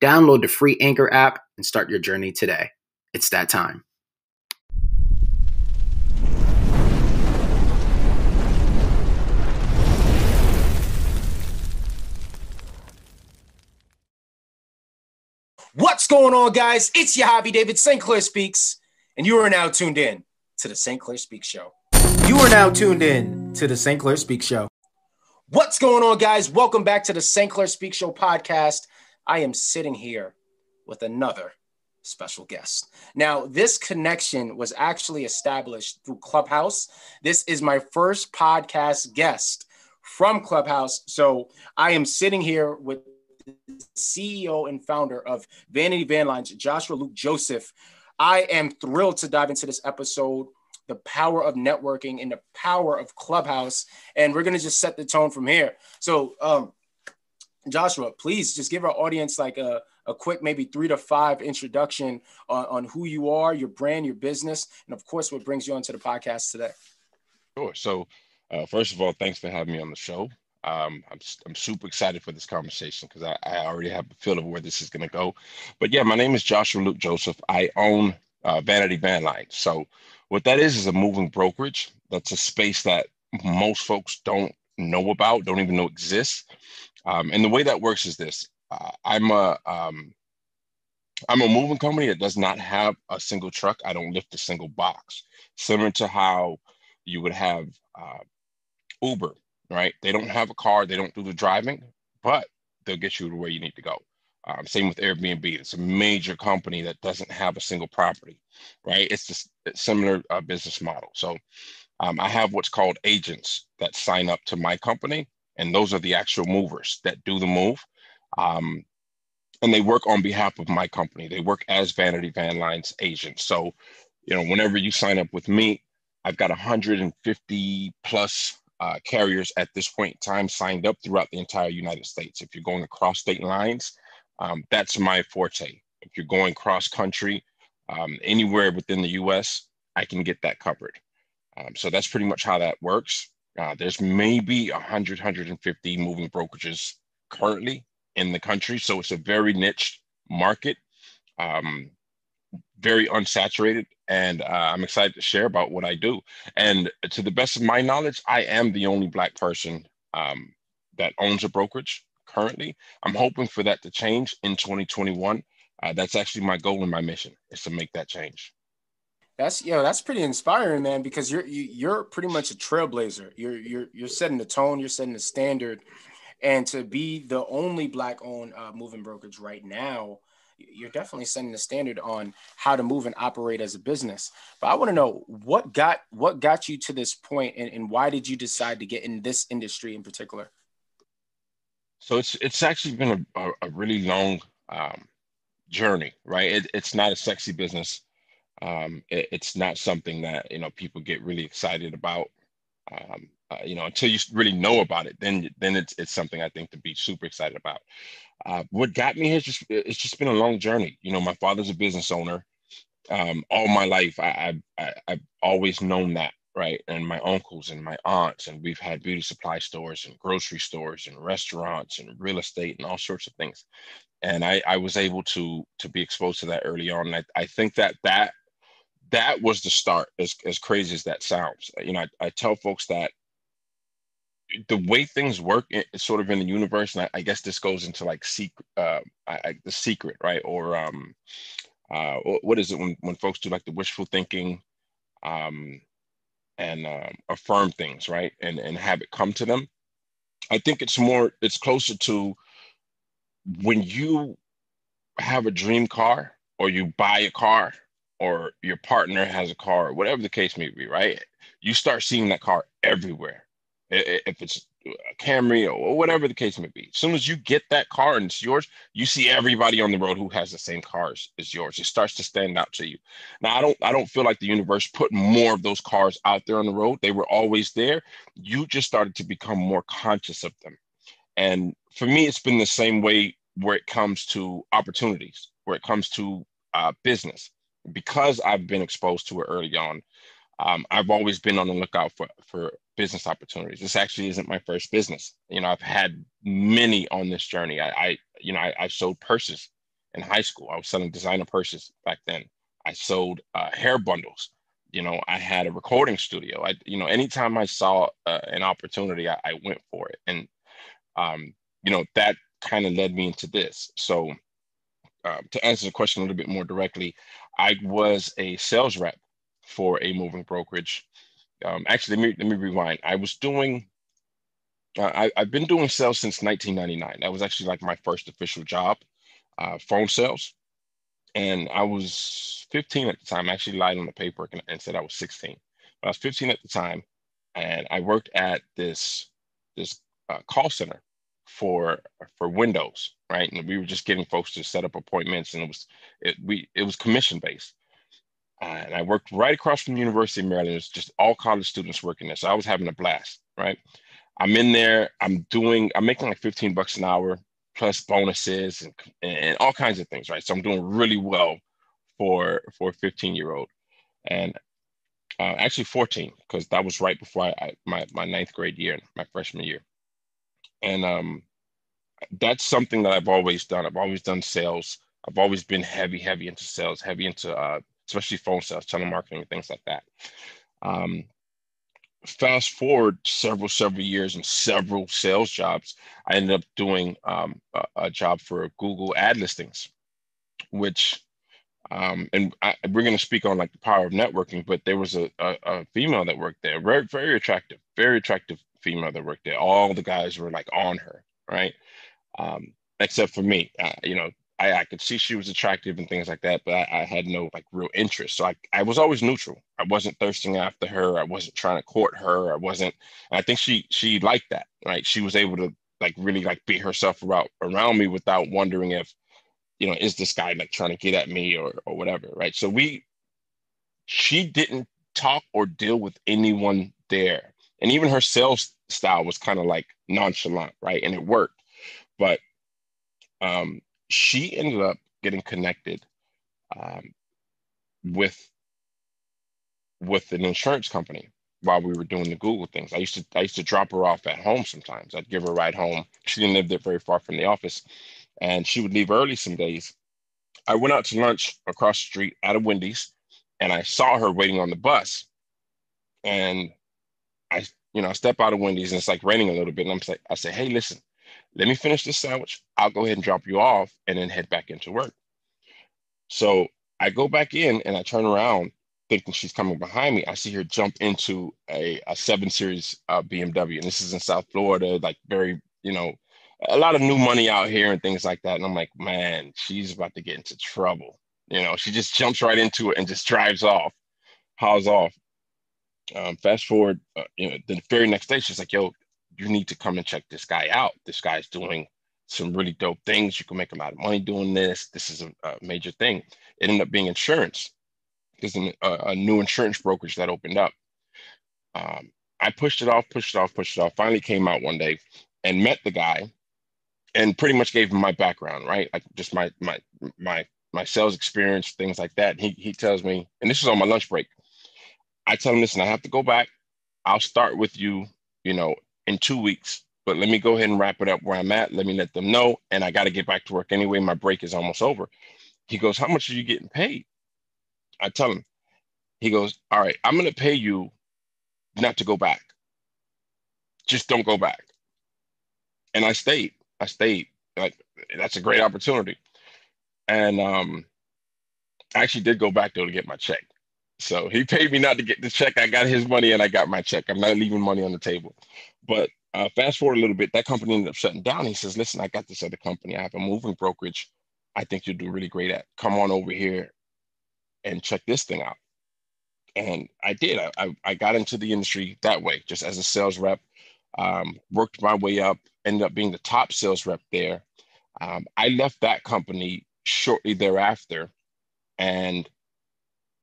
Download the free Anchor app and start your journey today. It's that time. What's going on, guys? It's your hobby, David St. Clair Speaks, and you are now tuned in to the St. Clair Speaks Show. You are now tuned in to the St. Clair Speaks Show. What's going on, guys? Welcome back to the St. Clair Speaks Show podcast. I am sitting here with another special guest. Now, this connection was actually established through Clubhouse. This is my first podcast guest from Clubhouse. So I am sitting here with the CEO and founder of Vanity Van Lines, Joshua Luke Joseph. I am thrilled to dive into this episode the power of networking and the power of Clubhouse. And we're going to just set the tone from here. So, um, Joshua, please just give our audience like a, a quick, maybe three to five introduction on, on who you are, your brand, your business, and of course, what brings you onto the podcast today. Sure. So, uh, first of all, thanks for having me on the show. Um, I'm, I'm super excited for this conversation because I, I already have a feel of where this is going to go. But yeah, my name is Joshua Luke Joseph. I own uh, Vanity Van Line. So, what that is is a moving brokerage. That's a space that most folks don't know about, don't even know exists. Um, and the way that works is this: uh, I'm a um, I'm a moving company that does not have a single truck. I don't lift a single box. Similar to how you would have uh, Uber, right? They don't have a car, they don't do the driving, but they'll get you to where you need to go. Um, same with Airbnb. It's a major company that doesn't have a single property, right? It's just a similar uh, business model. So um, I have what's called agents that sign up to my company and those are the actual movers that do the move. Um, and they work on behalf of my company. They work as Vanity Van Lines agents. So, you know, whenever you sign up with me, I've got 150 plus uh, carriers at this point in time signed up throughout the entire United States. If you're going across state lines, um, that's my forte. If you're going cross country, um, anywhere within the US, I can get that covered. Um, so that's pretty much how that works. Uh, there's maybe 100, 150 moving brokerages currently in the country. So it's a very niche market, um, very unsaturated. And uh, I'm excited to share about what I do. And to the best of my knowledge, I am the only Black person um, that owns a brokerage currently. I'm hoping for that to change in 2021. Uh, that's actually my goal and my mission is to make that change. That's yo, that's pretty inspiring, man. Because you're you, are you are pretty much a trailblazer. You're you're you're setting the tone. You're setting the standard, and to be the only black-owned uh, moving brokerage right now, you're definitely setting the standard on how to move and operate as a business. But I want to know what got what got you to this point, and, and why did you decide to get in this industry in particular? So it's it's actually been a, a, a really long um, journey, right? It, it's not a sexy business um, it, it's not something that you know people get really excited about. Um, uh, you know, until you really know about it, then then it's it's something I think to be super excited about. Uh, what got me is just it's just been a long journey. You know, my father's a business owner. Um, all my life, I, I, I have always known that, right? And my uncles and my aunts, and we've had beauty supply stores and grocery stores and restaurants and real estate and all sorts of things. And I, I was able to to be exposed to that early on. And I, I think that that that was the start as, as crazy as that sounds. You know I, I tell folks that the way things work is sort of in the universe and I, I guess this goes into like secret uh, I, the secret right? Or um uh what is it when, when folks do like the wishful thinking um and um, affirm things right? And and have it come to them. I think it's more it's closer to when you have a dream car or you buy a car or your partner has a car, whatever the case may be, right? You start seeing that car everywhere. If it's a Camry or whatever the case may be. As soon as you get that car and it's yours, you see everybody on the road who has the same cars as yours. It starts to stand out to you. Now, I don't I don't feel like the universe put more of those cars out there on the road. They were always there. You just started to become more conscious of them. And for me, it's been the same way where it comes to opportunities, where it comes to uh, business. Because I've been exposed to it early on, um, I've always been on the lookout for for business opportunities. This actually isn't my first business. You know, I've had many on this journey. I, I you know, I, I, sold purses in high school. I was selling designer purses back then. I sold uh, hair bundles. You know, I had a recording studio. I, you know, anytime I saw uh, an opportunity, I, I, went for it. And, um, you know, that kind of led me into this. So, uh, to answer the question a little bit more directly, I was a sales rep for a moving brokerage. Um, actually, let me let me rewind. I was doing. Uh, I, I've been doing sales since 1999. That was actually like my first official job, uh, phone sales, and I was 15 at the time. I actually lied on the paperwork and, and said I was 16. But I was 15 at the time, and I worked at this this uh, call center for for Windows, right? And we were just getting folks to set up appointments, and it was it we it was commission based. Uh, and I worked right across from the University of Maryland. It's just all college students working there. So I was having a blast, right? I'm in there, I'm doing, I'm making like 15 bucks an hour plus bonuses and, and all kinds of things, right? So I'm doing really well for for a 15 year old. And uh, actually 14, because that was right before I, I, my, my ninth grade year, my freshman year. And um, that's something that I've always done. I've always done sales. I've always been heavy, heavy into sales, heavy into uh, especially phone sales, telemarketing, things like that. Um, fast forward several, several years and several sales jobs, I ended up doing um, a, a, job for Google ad listings, which, um, and I, we're going to speak on like female that worked there. All the guys were like on her, right? Um, except for me, uh, you know, I, I could see she was attractive and things like that, but I, I, had no like real interest. So I, I was always neutral. I wasn't thirsting after her. I wasn't trying to court her. I wasn't. I think she she liked that. Right? She was able to like really like be herself around around me without wondering if, you know, is this guy like trying to get at me or or whatever. Right? So we, she didn't talk or deal with anyone there, and even her sales style was kind of like nonchalant, right? And it worked, but um she ended up getting connected um, with with an insurance company while we were doing the Google things. I used to I used to drop her off at home sometimes. I'd give her a ride home. She didn't live there very far from the office, and she would leave early some days. I went out to lunch across the street at a Wendy's, and I saw her waiting on the bus. And I, you know, I step out of Wendy's and it's like raining a little bit, and I'm like, I say, hey, listen, let me finish this sandwich. I'll go ahead and drop you off and then head back into work. So I go back in and I turn around thinking she's coming behind me. I see her jump into a, a seven series uh, BMW. And this is in South Florida, like very, you know, a lot of new money out here and things like that. And I'm like, man, she's about to get into trouble. You know, she just jumps right into it and just drives off, hauls off. Um, fast forward, uh, you know, the very next day, she's like, yo, you need to come and check this guy out. This guy's doing some really dope things. You can make a lot of money doing this. This is a, a major thing. It ended up being insurance. There's a, a new insurance brokerage that opened up. Um, I pushed it off, pushed it off, pushed it off. Finally came out one day and met the guy, and pretty much gave him my background, right? Like just my my my my sales experience, things like that. he he tells me, and this was on my lunch break. I tell him, listen, I have to go back. I'll start with you, you know, in two weeks. But let me go ahead and wrap it up where I'm at. Let me let them know. And I got to get back to work anyway. My break is almost over. He goes, How much are you getting paid? I tell him, he goes, All right, I'm going to pay you not to go back. Just don't go back. And I stayed. I stayed. Like, that's a great opportunity. And um, I actually did go back though to get my check. So he paid me not to get the check. I got his money and I got my check. I'm not leaving money on the table. But uh, fast forward a little bit, that company ended up shutting down. He says, "Listen, I got this other company. I have a moving brokerage. I think you'll do really great at. Come on over here and check this thing out." And I did. I, I, I got into the industry that way, just as a sales rep. um, worked my way up, ended up being the top sales rep there. Um, I left that company shortly thereafter, and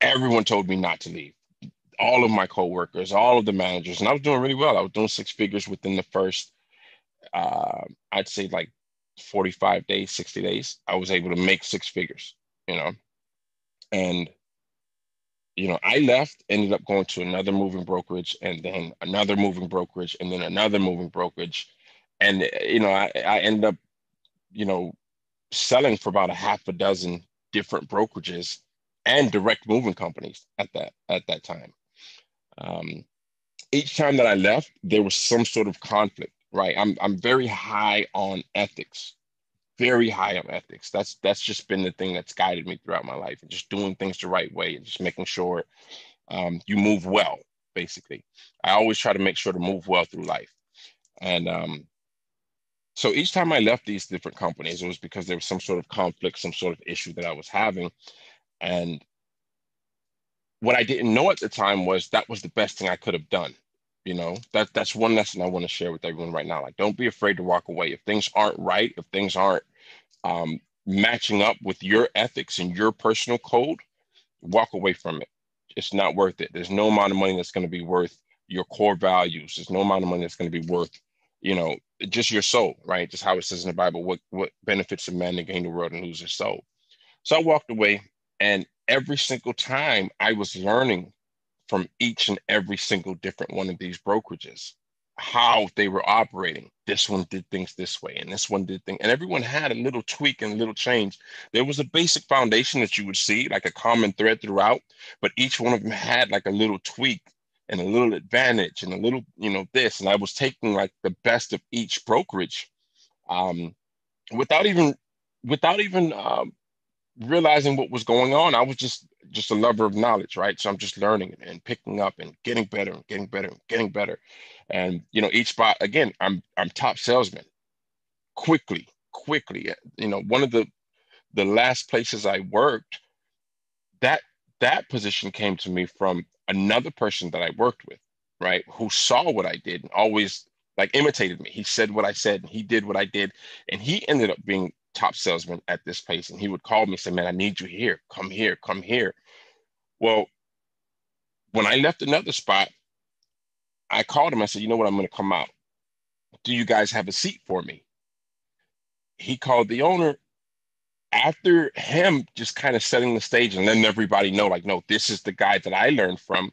everyone told me not to leave. All of my coworkers, all of the managers, and I was doing really well. I was doing six figures within the first, uh, I'd say like 45 days, 60 days. I was able to make six figures, you know, and you know, I left, ended up going to another moving brokerage and then another moving brokerage and then another moving brokerage. And, you know, I, I ended up, you know, selling for about a half a dozen different brokerages and direct moving companies at that at that time. Um, each time that I left, there was some sort of conflict, right? I'm I'm very high on ethics very high on ethics. That's that's just been the thing that's guided me throughout my life, and just doing things the right way, and just making sure um, you move well. Basically, I always try to make sure to move well through life, and um, so each time I left these different companies, it was because there was some sort of conflict, some sort of issue that I was having, and what I didn't know at the time was that was the best thing I could have done. You know, that that's one lesson I want to share with everyone right now. Like, don't be afraid to walk away. If things aren't right, if things aren't um, matching up with your ethics and your personal code, walk away from it. It's not worth it. There's no amount of money that's going to be worth your core values. There's no amount of money that's going to be worth, you know, just your soul, right? Just how it says in the Bible, what what benefits a man to gain the world and lose his soul. So I walked away, and every single time I was learning from each and every single different one of these brokerages how they were operating. This one did things this way, and this one did things, and everyone had a little tweak and a little change. There was a basic foundation that you would see, like a common thread throughout, but each one of them had like a little tweak and a little advantage and a little, you know, this. And I was taking like the best of each brokerage, um, without even without even um, realizing what was going on. I was just just a lover of knowledge, right? So I'm just learning and picking up and getting better and getting better and getting better. And you know, each spot again, I'm I'm top salesman. Quickly, quickly. Uh, you know, one of the the last places I worked, that that position came to me from another person that I worked with, right? Who saw what I did and always like imitated me. He said what I said and he did what I did. And he ended up being top salesman at this place. And he would call me and say, Man, I need you here. Come here, come here. Well, when I left another spot, I called him. I said, You know what? I'm going to come out. Do you guys have a seat for me? He called the owner after him just kind of setting the stage and letting everybody know, like, no, this is the guy that I learned from.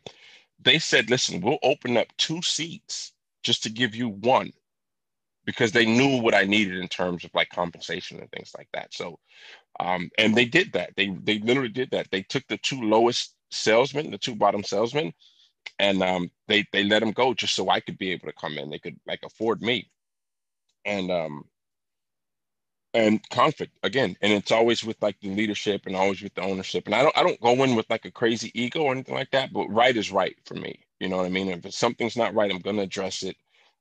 They said, listen, we'll open up two seats just to give you one because they knew what I needed in terms of like compensation and things like that. So, um, and they did that. They they literally did that. They took the two lowest salesmen, the two bottom salesmen, and um, they they let them go just so I could be able to come in. They could like afford me, and um, and conflict again. And it's always with like the leadership and always with the ownership. And I don't I don't go in with like a crazy ego or anything like that. But right is right for me. You know what I mean? If something's not right, I'm gonna address it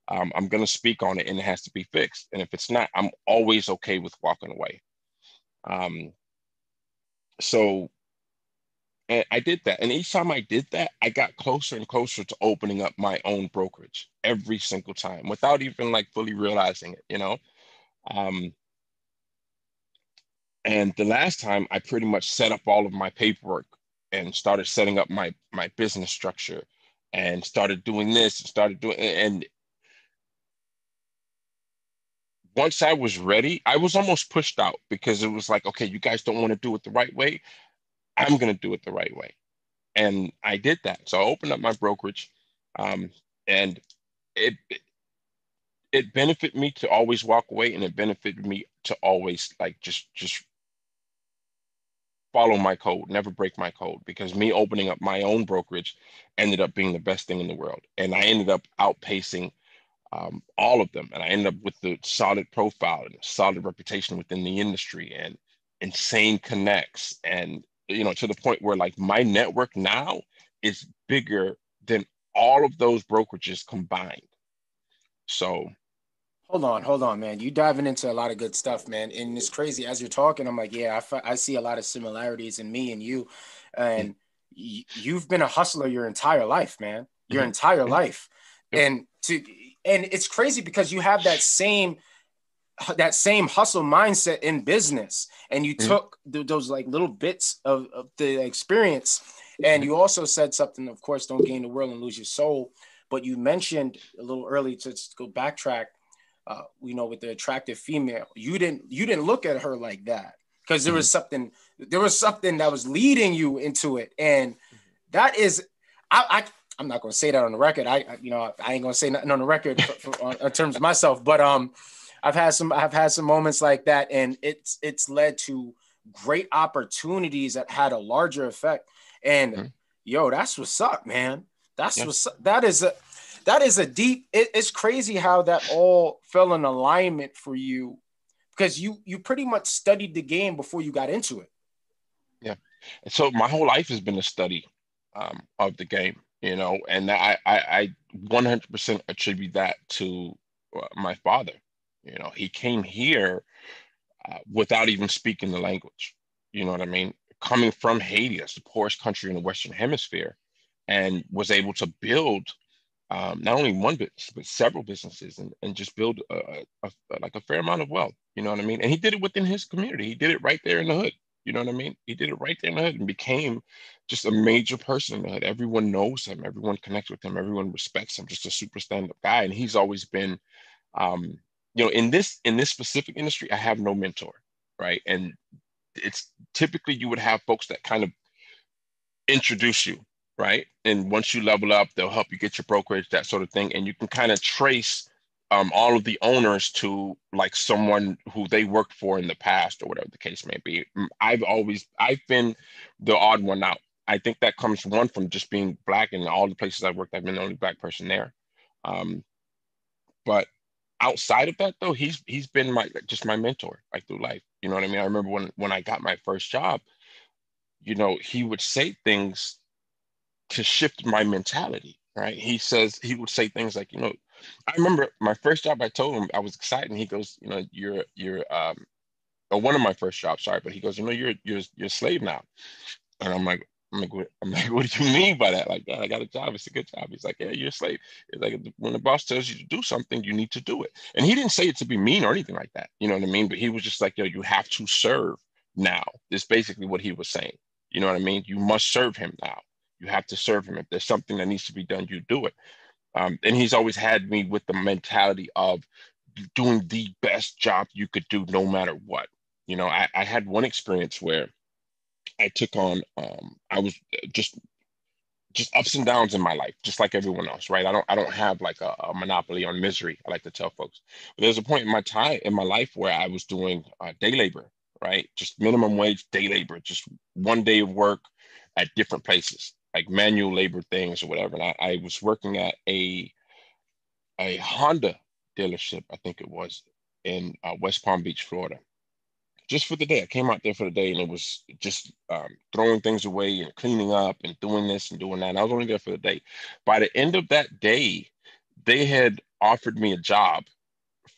um, I'm going to speak on it and it has to be fixed. And if it's not, I'm always okay with walking away. Um, so and I did that. And each time I did that, I got closer and closer to opening up my own brokerage every single time without even like fully realizing it, you know? Um, and the last time I pretty much set up all of my paperwork and started setting up my my business structure and started doing this and started doing and once I was ready, I was almost pushed out because it was like, okay, you guys don't want to do it the right way. I'm going to do it the right way. And I did that. So I opened up my brokerage um, and it, it benefited me to always walk away and it benefited me to always like just, just follow my code, never break my code because me opening up my own brokerage ended up being the best thing in the world. And I ended up outpacing um, all of them. And I ended up with the solid profile and solid reputation within the industry and insane connects. And, you know, to the point where like my network now is bigger than all of those brokerages combined. So Hold on, hold on, man. You diving into a lot of good stuff, man. And it's crazy as you're talking. I'm like, yeah, I, I see a lot of similarities in me and you. And mm-hmm. you've been a hustler your entire life, man. Your mm-hmm. entire life. And to and it's crazy because you have that same that same hustle mindset in business. And you mm-hmm. took th- those like little bits of, of the experience. And you also said something of course don't gain the world and lose your soul. But you mentioned a little early to go backtrack uh, you know with the attractive female. You didn't you didn't look at her like that because there was mm-hmm. something there was something that was leading you into it. And that is i, I I'm not going to say that on the record. I, you know, I ain't going to say nothing on the record for, for, in terms of myself. But um, I've had some, I've had some moments like that, and it's it's led to great opportunities that had a larger effect. And mm-hmm. yo, that's what's up, man. That's yeah. what's that is a that is a deep. It, it's crazy how that all fell in alignment for you, because you you pretty much studied the game before you got into it. Yeah, so my whole life has been a study um, of the game you know, and I, I, I 100% attribute that to uh, my father. You know, he came here uh, without even speaking the language. You know what I mean? Coming from Haiti, it's the poorest country in the Western Hemisphere, and was able to build um, not only one business but several businesses and, and just build a, a, a, like a fair amount of wealth. You know what I mean? And he did it within his community. He did it right there in the hood. You know what I mean? He did it right there in the hood and became just a major person in the hood. Everyone knows him. Everyone connects with him. Everyone respects him. Just a super stand-up guy. And he's always been, um, you know, in this in this specific industry, I have no mentor, right? And it's typically you would have folks that kind of introduce you, right? And once you level up, they'll help you get your brokerage, that sort of thing. And you can kind of trace um, all of the owners to like someone who they worked for in the past or whatever the case may be. Mm, I've always I've been the odd one out. I think that comes one from just being black and all the places I've worked. I've been the only black person there. Um, but outside of that though, he's he's been my just my mentor like through life. You know what I mean? I remember when when I got my first job, you know, he would say things to shift my mentality. Right? He says he would say things like, you know, I remember my first job. I told him I was excited, and he goes, "You know, you're you're um, or one of my first jobs. Sorry, but he goes, you know, you're you're you're a slave now." And I'm like, I'm like, what, I'm like, what do you mean by that? Like, I got a job. It's a good job. He's like, yeah, you're a slave. It's like when the boss tells you to do something, you need to do it. And he didn't say it to be mean or anything like that. You know what I mean? But he was just like, yo, you have to serve now. Is basically what he was saying. You know what I mean? You must serve him now. You have to serve him. If there's something that needs to be done, you do it. Um, and he's always had me with the mentality of doing the best job you could do no matter what. You know, I, I had one experience where I took on, um, I was just just ups and downs in my life, just like everyone else, right? I don't I don't have like a, a, monopoly on misery. I like to tell folks. But there's a point in my time in my life where I was doing uh, day labor, right? Just minimum wage day labor, just one day of work at different places like manual labor things or whatever. And I, I was working at a a Honda dealership, I think it was in uh, West Palm Beach, Florida. Just for the day, I came out there for the day, and it was just um, throwing things away and cleaning up and doing this and doing that. And I was only there for the day. By the end of that day, they had offered me a job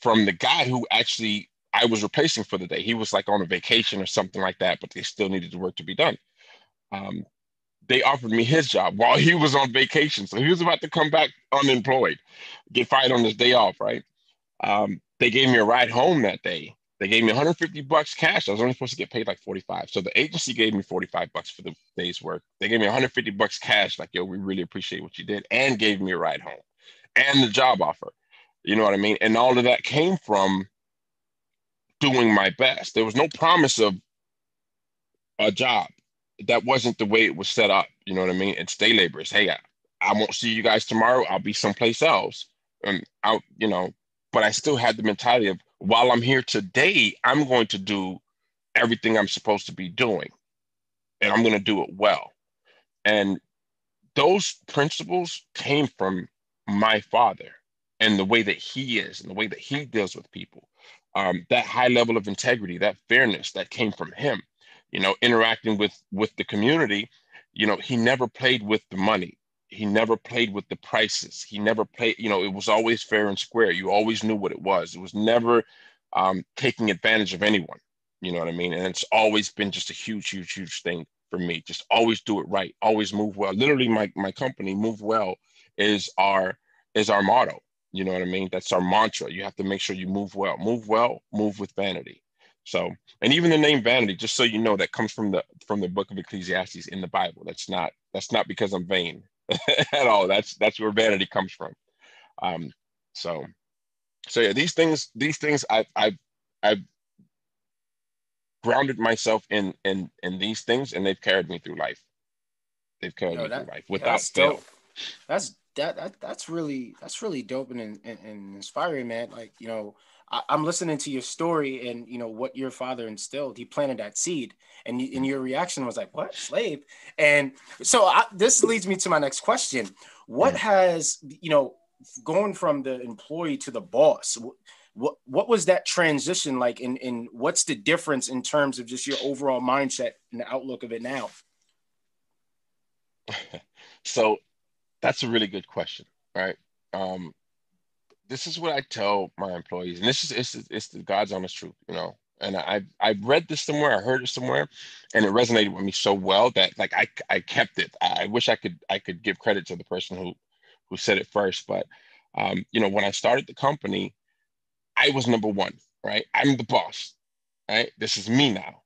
from the guy who actually I was replacing for the day. He was like on a vacation or something like that, but they still needed the work to be done. Um, they offered me his job while he was on vacation. So he was about to come back unemployed, get fired on his day off, right? Um, they gave me a ride home that day. They gave me 150 bucks cash. I was only supposed to get paid like 45. So the agency gave me 45 bucks for the day's work. They gave me 150 bucks cash, like, yo, we really appreciate what you did, and gave me a ride home and the job offer. You know what I mean? And all of that came from doing my best. There was no promise of a job that wasn't the way it was set up. You know what I mean? It's day laborers. Hey, I, I won't see you guys tomorrow. I'll be someplace else. And out, you know, but I still had the mentality of while I'm here today, I'm going to do everything I'm supposed to be doing. And I'm going to do it well. And those principles came from my father and the way that he is and the way that he deals with people. Um, that high level of integrity, that fairness that came from him you know, interacting with with the community, you know, he never played with the money. He never played with the prices. He never played, you know, it was always fair and square. You always knew what it was. It was never um, taking advantage of anyone. You know what I mean? And it's always been just a huge, huge, huge thing for me. Just always do it right. Always move well. Literally, my my company, Move Well, is our is our motto You know what I mean? That's our mantra. You have to make sure you move well. Move well, move with vanity. So, and even the name vanity, just so you know, that comes from the from the book of Ecclesiastes in the Bible. That's not that's not because I'm vain at all. That's that's where vanity comes from. Um, so, so yeah, these things these things I I I've grounded myself in in in these things, and they've carried me through life. They've carried Yo, me that, through life without fail. Dope. That's that, that that's really that's really dope and, and, and inspiring, man. Like you know, I, am listening to your story and you know what your father instilled. He planted that seed, and and your reaction was like, "What slave?" And so I, this leads me to my next question: What mm. has you know going from the employee to the boss? What what was that transition like? And and what's the difference in terms of just your overall mindset and the outlook of it now? so that's a really good question, right? Um, this is what I tell my employees, and this is it's, it's the God's honest truth, you know. And I I read this somewhere, I heard it somewhere, and it resonated with me so well that like I I kept it. I wish I could I could give credit to the person who who said it first, but um, you know when I started the company, I was number one, right? I'm the boss, right? This is me now.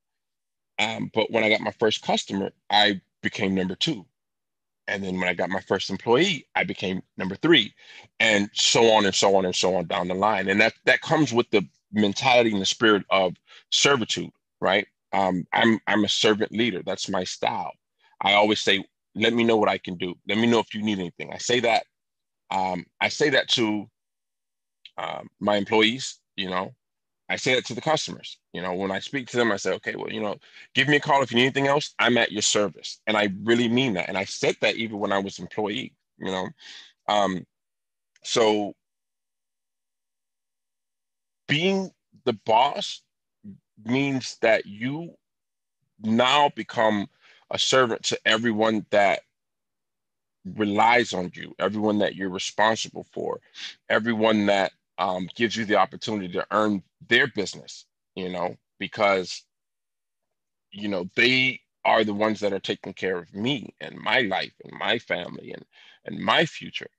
Um, but when I got my first customer, I became number two and then when I got my first employee, I became number three, and so on and so on and so on down the line. And that that comes with the mentality and the spirit of servitude, right? Um, I'm I'm a servant leader. That's my style. I always say, "Let me know what I can do. Let me know if you need anything." I say that. Um, I say that to um, my employees. You know, I say that to the customers. You know, when I speak to them, I say, okay, well, you know, give me a call if you need anything else. I'm at your service. And I really mean that. And I said that even when I was employee, you know. Um, so being the boss means that you now become a servant to everyone that relies on you, everyone that you're responsible for, everyone that um, gives you the opportunity to earn their business, you know, because, you know, they are the ones that are taking care of me and my life and my family and, and my future,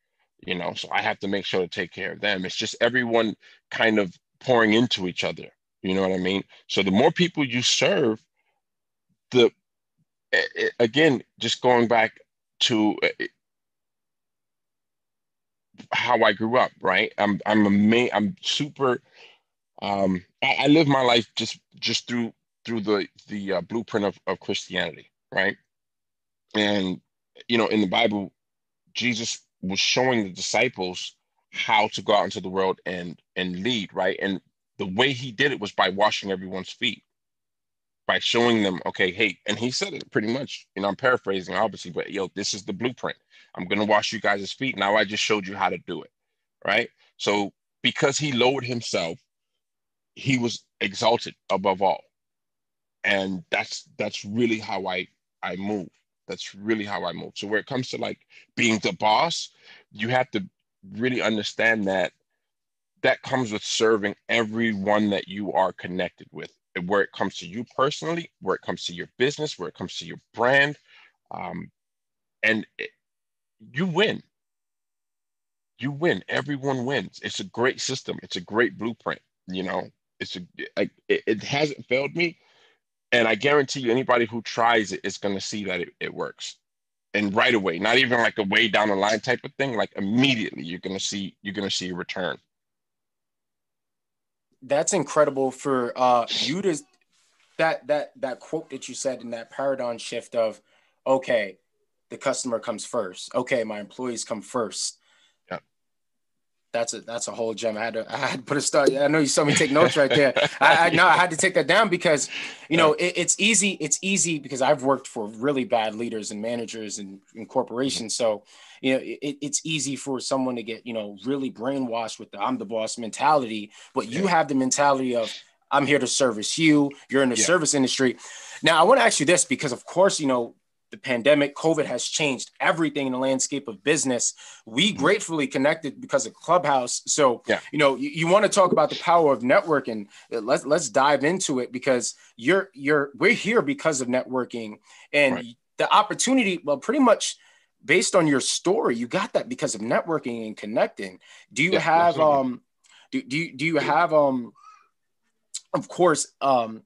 you know, so I have to make sure to take care of them. It's just everyone kind of pouring into each other. You know what I mean? So the more people you serve, the, again, just going back to uh, how I grew up, right? I'm I'm a main, I'm super um I, I, live my life just just through through the the uh, blueprint of, of Christianity, right? And you know, in the Bible, Jesus was showing the disciples how to go out into the world and and lead, right? And the way he did it was by washing everyone's feet, by showing them, okay, hey, and he said it pretty much, you know, I'm paraphrasing obviously, but yo, this is the blueprint. I'm to wash you guys' feet. Now I just showed you how to do it. Right. So because he lowered himself, he was exalted above all. And that's that's really how I I move. That's really how I move. So where it comes to like being the boss, you have to really understand that that comes with serving everyone that you are connected with where it comes to you personally where it comes to your business where it comes to your brand um, and it, you win. You win. Everyone wins. It's a great system. It's a great blueprint. You know, it's a it, it hasn't failed me, and I guarantee you, anybody who tries it is going to see that it, it works, and right away. Not even like a way down the line type of thing. Like immediately, you're going to see you're going to see a return. That's incredible for uh, you to that that that quote that you said in that paradigm shift of okay the customer comes first. Okay, my employees come first. That's a that's a whole gem. I had to I had to put a start. I know you saw me take notes right there. I, I no, I had to take that down because you know it, it's easy. It's easy because I've worked for really bad leaders and managers and, and corporations. So you know it, it's easy for someone to get you know really brainwashed with the I'm the boss mentality, but you yeah. have the mentality of I'm here to service you. You're in the yeah. service industry. Now I want to ask you this because of course you know the pandemic, COVID has changed everything in the landscape of business. We mm-hmm. gratefully connected because of Clubhouse. So, yeah. you know, you, you want to talk about the power of networking. Let's let's dive into it because you're you're we're here because of networking and right. the opportunity. Well, pretty much based on your story, you got that because of networking and connecting. Do you yeah, have absolutely. um do, do you do you have um of course um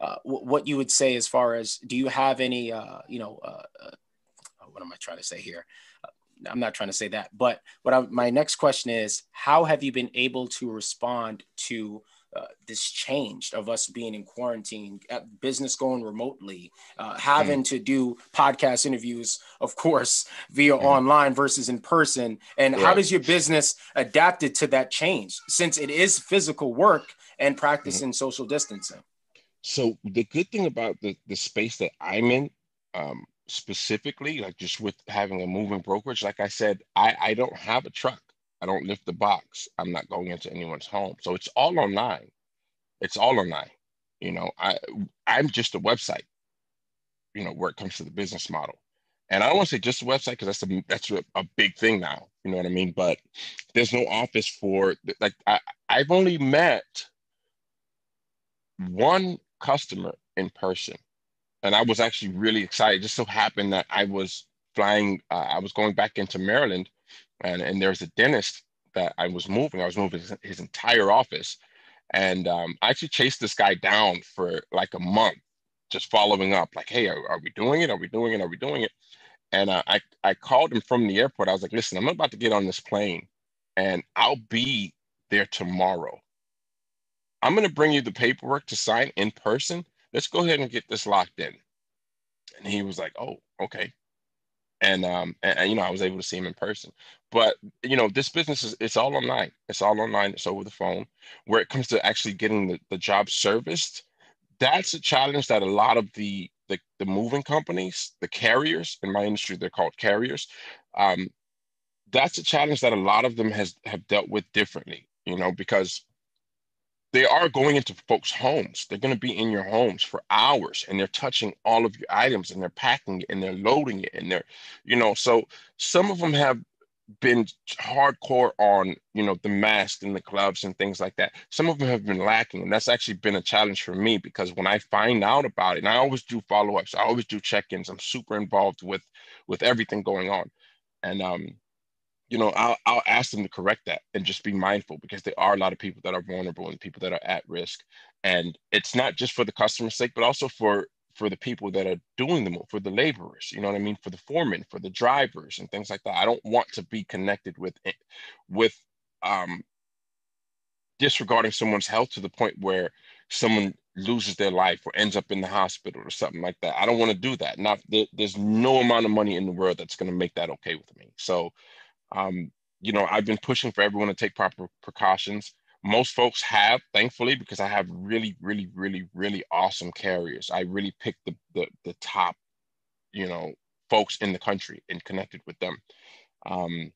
uh, what you would say as far as do you have any uh you know uh, uh what am I trying to say here? Uh, I'm not trying to say that, but what I, my next question is, how have you been able to respond to uh, this change of us being in quarantine, business going remotely, uh, having mm. to do podcast interviews, of course, via mm. online versus in person. And right. how does your business adapted to that change since it is physical work and practicing mm. social distancing? So the good thing about the, the space that I'm in, um, specifically, like just with having a moving brokerage, like I said, I, I don't have a truck. I don't lift the box. I'm not going into anyone's home. So it's all online. It's all online. You know, I I'm just a website, you know, where it comes to the business model. And I don't want to say just a website because that's a that's a, a, big thing now. You know what I mean? But there's no office for like I, I've only met one customer in person. And I was actually really excited. It just so happened that I was flying, uh, I was going back into Maryland and, and there's a dentist that I was moving. I was moving his, his entire office. And um, I actually chased this guy down for like a month, just following up, like, hey, are, are we doing it? Are we doing it? Are we doing it? And uh, I, I called him from the airport. I was like, listen, I'm about to get on this plane and I'll be there tomorrow. I'm going to bring you the paperwork to sign in person. Let's go ahead and get this locked in. And he was like, oh, okay. And um and, and, you know i was able to see him in person. But you know this business is it's all online. It's all online. It's over the phone. Where it comes to actually getting the, the job serviced that's a challenge that a lot of the, the the moving companies the carriers in my industry they're called carriers um that's a challenge that a lot of them has have dealt with differently you know because they are going into folks' homes. They're going to be in your homes for hours and they're touching all of your items and they're packing it and they're loading it and they're, you know, so some of them have been hardcore on, you know, the mask and the gloves and things like that. Some of them have been lacking. And that's actually been a challenge for me because when I find out about it, and I always do follow-ups, I always do check-ins. I'm super involved with with everything going on. And um, you know, I'll, I'll ask them to correct that and just be mindful because there are a lot of people that are vulnerable and people that are at risk. And it's not just for the customer's sake, but also for for the people that are doing the for the laborers, you know what I mean, for the foremen, for the drivers and things like that. I don't want to be connected with with um, disregarding someone's health to the point where someone loses their life or ends up in the hospital or something like that. I don't want to do that. Not there, there's no amount of money in the world that's going to make that okay with me. So um, you know, I've been pushing for everyone to take proper precautions. Most folks have, thankfully, because I have really, really, really, really awesome carriers. I really picked the the, the top, you know, folks in the country and connected with them. Um,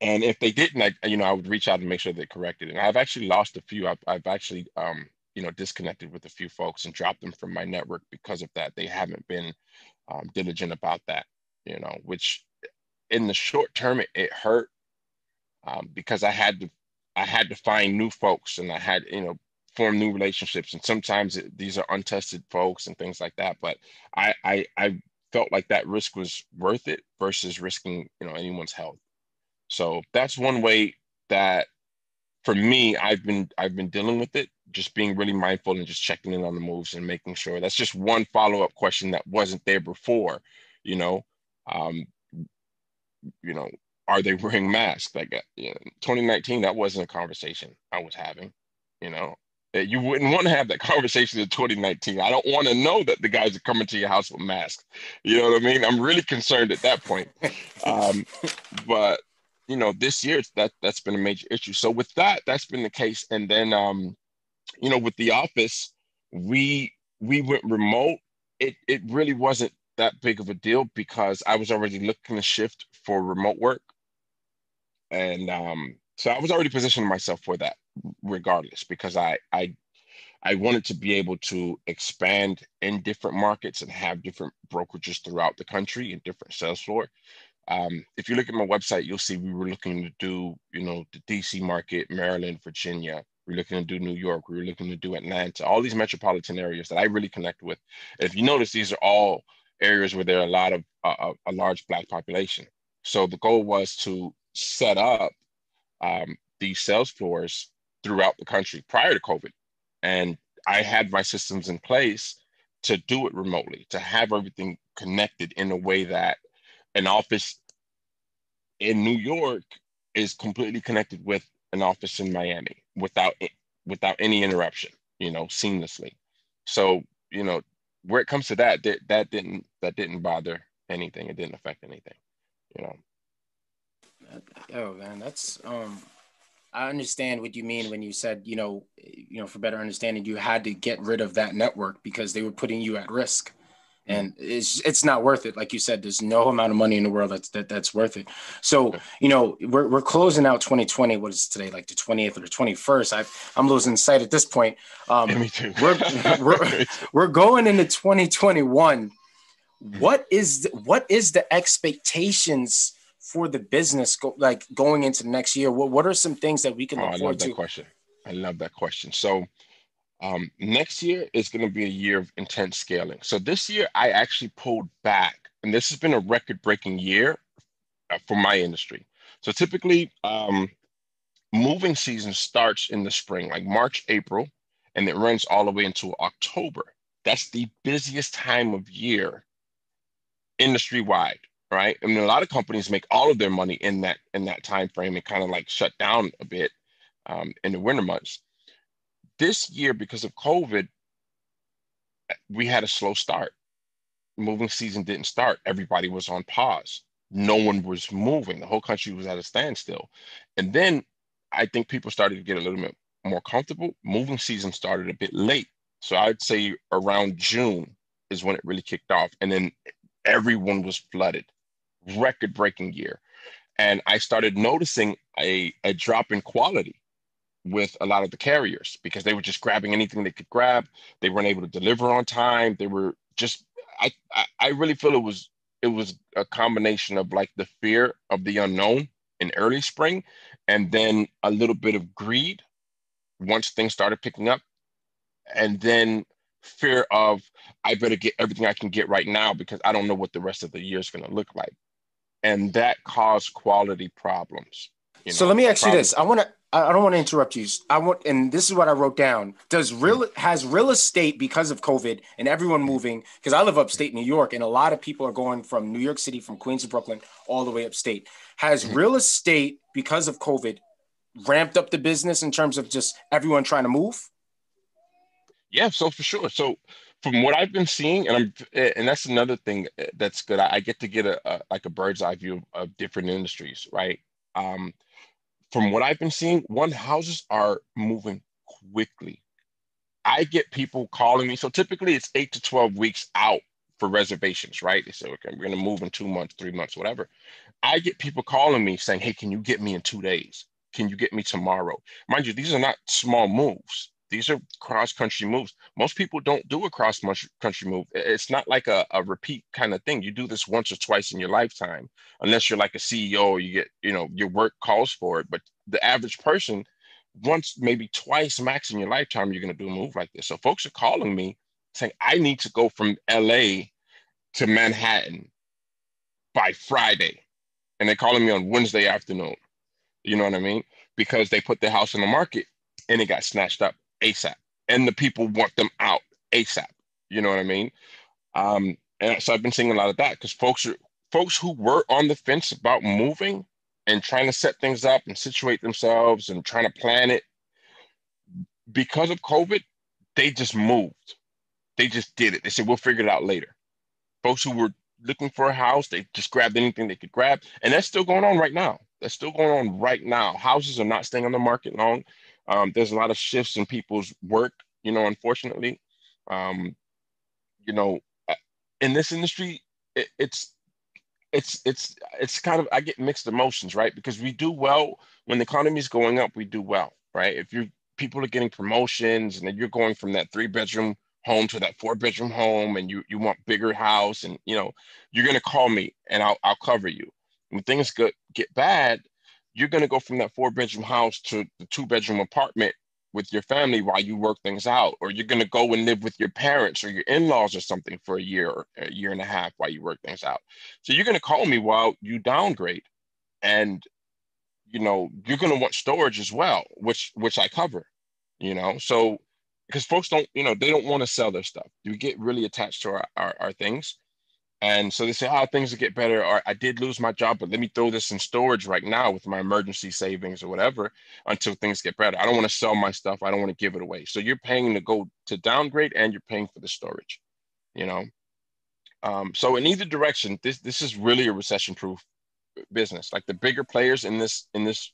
and if they didn't, I, you know, I would reach out and make sure they corrected. And I've actually lost a few. I've, I've actually, um, you know, disconnected with a few folks and dropped them from my network because of that. They haven't been um, diligent about that, you know, which in the short term, it, it hurt um, because I had to I had to find new folks and I had you know form new relationships and sometimes it, these are untested folks and things like that. But I, I I felt like that risk was worth it versus risking you know anyone's health. So that's one way that for me I've been I've been dealing with it just being really mindful and just checking in on the moves and making sure that's just one follow-up question that wasn't there before you know um, you know, are they wearing masks? Like uh, you know, 2019, that wasn't a conversation I was having. You know, you wouldn't want to have that conversation in 2019. I don't want to know that the guys are coming to your house with masks. You know what I mean? I'm really concerned at that point. Um, but you know, this year that that's been a major issue. So with that, that's been the case. And then, um, you know, with the office, we we went remote. It it really wasn't that big of a deal because I was already looking to shift for remote work. And um, so I was already positioning myself for that regardless because I, I I wanted to be able to expand in different markets and have different brokerages throughout the country and different sales floor. Um, if you look at my website, you'll see we were looking to do, you know, the DC market, Maryland, Virginia. We're looking to do New York. We're looking to do Atlanta, all these metropolitan areas that I really connect with. if you notice, these are all areas where there are a lot of uh, a large black population. So the goal was to set up um, these sales floors throughout the country prior to COVID, and I had my systems in place to do it remotely, to have everything connected in a way that an office in New York is completely connected with an office in Miami without without any interruption, you know, seamlessly. So, you know, where it comes to that, that that didn't that didn't bother anything. It didn't affect anything, you know. Oh man, that's um I understand what you mean when you said, you know, you know, for better understanding, you had to get rid of that network because they were putting you at risk and it's it's not worth it. Like you said there's no amount of money in the world that's that, that's worth it. So you know we're, we're closing out 2020 what is today like the 20th or the 21st I, i'm losing sight at this point. Um yeah, me too. we're, we're, we're going into 2021 what is the, what is the expectations for the business go, like going into next year? What, what are some things that we can oh, look I forward love that to? question. I love that question. So um, next year is going to be a year of intense scaling. So this year, I actually pulled back, and this has been a record breaking year uh, for my industry. So typically, um, moving season starts in the spring, like March, April, and it runs all the way into October. That's the busiest time of year industry wide, right? I mean, a lot of companies make all of their money in that in that time frame and kind of like shut down a bit um, in the winter months this year, because of COVID, we had a slow start. Moving season didn't start. Everybody was on pause. No one was moving. The whole country was at a standstill. And then I think people started to get a little bit more comfortable. Moving season started a bit late. So I'd say around June is when it really kicked off. And then everyone was flooded. Record breaking year. And I started noticing a, a drop in quality with a lot of the carriers because they were just grabbing anything they could grab. They weren't able to deliver on time. They were just I I, I really feel it was it was a combination of like the fear of the unknown in early spring and then a little bit of greed once things started picking up and then fear of I better get everything I can get right now because I don't know what the rest of the year is going to look like. And that caused quality problems. You know, so let me ask problems. you this. I want to I don't want to interrupt you. I want, and this is what I wrote down. Does real has real estate because of COVID and everyone moving? Because I live upstate New York, and a lot of people are going from New York City, from Queens to Brooklyn, all the way upstate. Has mm-hmm. real estate because of COVID ramped up the business in terms of just everyone trying to move? Yeah, so for sure. So from what I've been seeing, and I'm, and that's another thing that's good. I, get to get a, a like a bird's eye view of different industries, right? Um, from what I've been seeing, one houses are moving quickly. I get people calling me. So typically it's eight to 12 weeks out for reservations, right? They say, okay, we're going to move in two months, three months, whatever. I get people calling me saying, hey, can you get me in two days? Can you get me tomorrow? Mind you, these are not small moves. These are cross country moves. Most people don't do a cross country move. It's not like a, a repeat kind of thing. You do this once or twice in your lifetime, unless you're like a CEO you get, you know, your work calls for it. But the average person, once, maybe twice max in your lifetime, you're going to do a move like this. So folks are calling me saying, I need to go from LA to Manhattan by Friday. And they're calling me on Wednesday afternoon. You know what I mean? Because they put their house on the market and it got snatched up ASAP, and the people want them out ASAP. You know what I mean? Um, and so I've been seeing a lot of that because folks are folks who were on the fence about moving and trying to set things up and situate themselves and trying to plan it because of COVID, they just moved. They just did it. They said, we'll figure it out later. Folks who were looking for a house, they just grabbed anything they could grab. And that's still going on right now. That's still going on right now. Houses are not staying on the market long. Um, there's a lot of shifts in people's work, you know, unfortunately. Um, you know, uh, in this industry, it, it's it's it's it's kind of I get mixed emotions, right? Because we do well when the economy is going up, we do well, right? If you people are getting promotions and you're going from that three bedroom home to that four bedroom home and you you want bigger house and you know you're gonna call me and I'll I'll cover you. When things get get bad, you're going to go from that four bedroom house to the two bedroom apartment with your family while you work things out, or you're going to go and live with your parents or your in-laws or something for a year or a year and a half while you work things out. So you're going to call me while you downgrade, and you know you're going to want storage as well, which which I cover. You know, so because folks don't, you know, they don't want to sell their stuff. You get really attached to our, our, our things. And so they say, oh, things will get better. Or I did lose my job, but let me throw this in storage right now with my emergency savings or whatever until things get better. I don't want to sell my stuff. I don't want to give it away. So you're paying to go to downgrade and you're paying for the storage, you know? Um, so in either direction, this this is really a recession proof business. Like the bigger players in this in this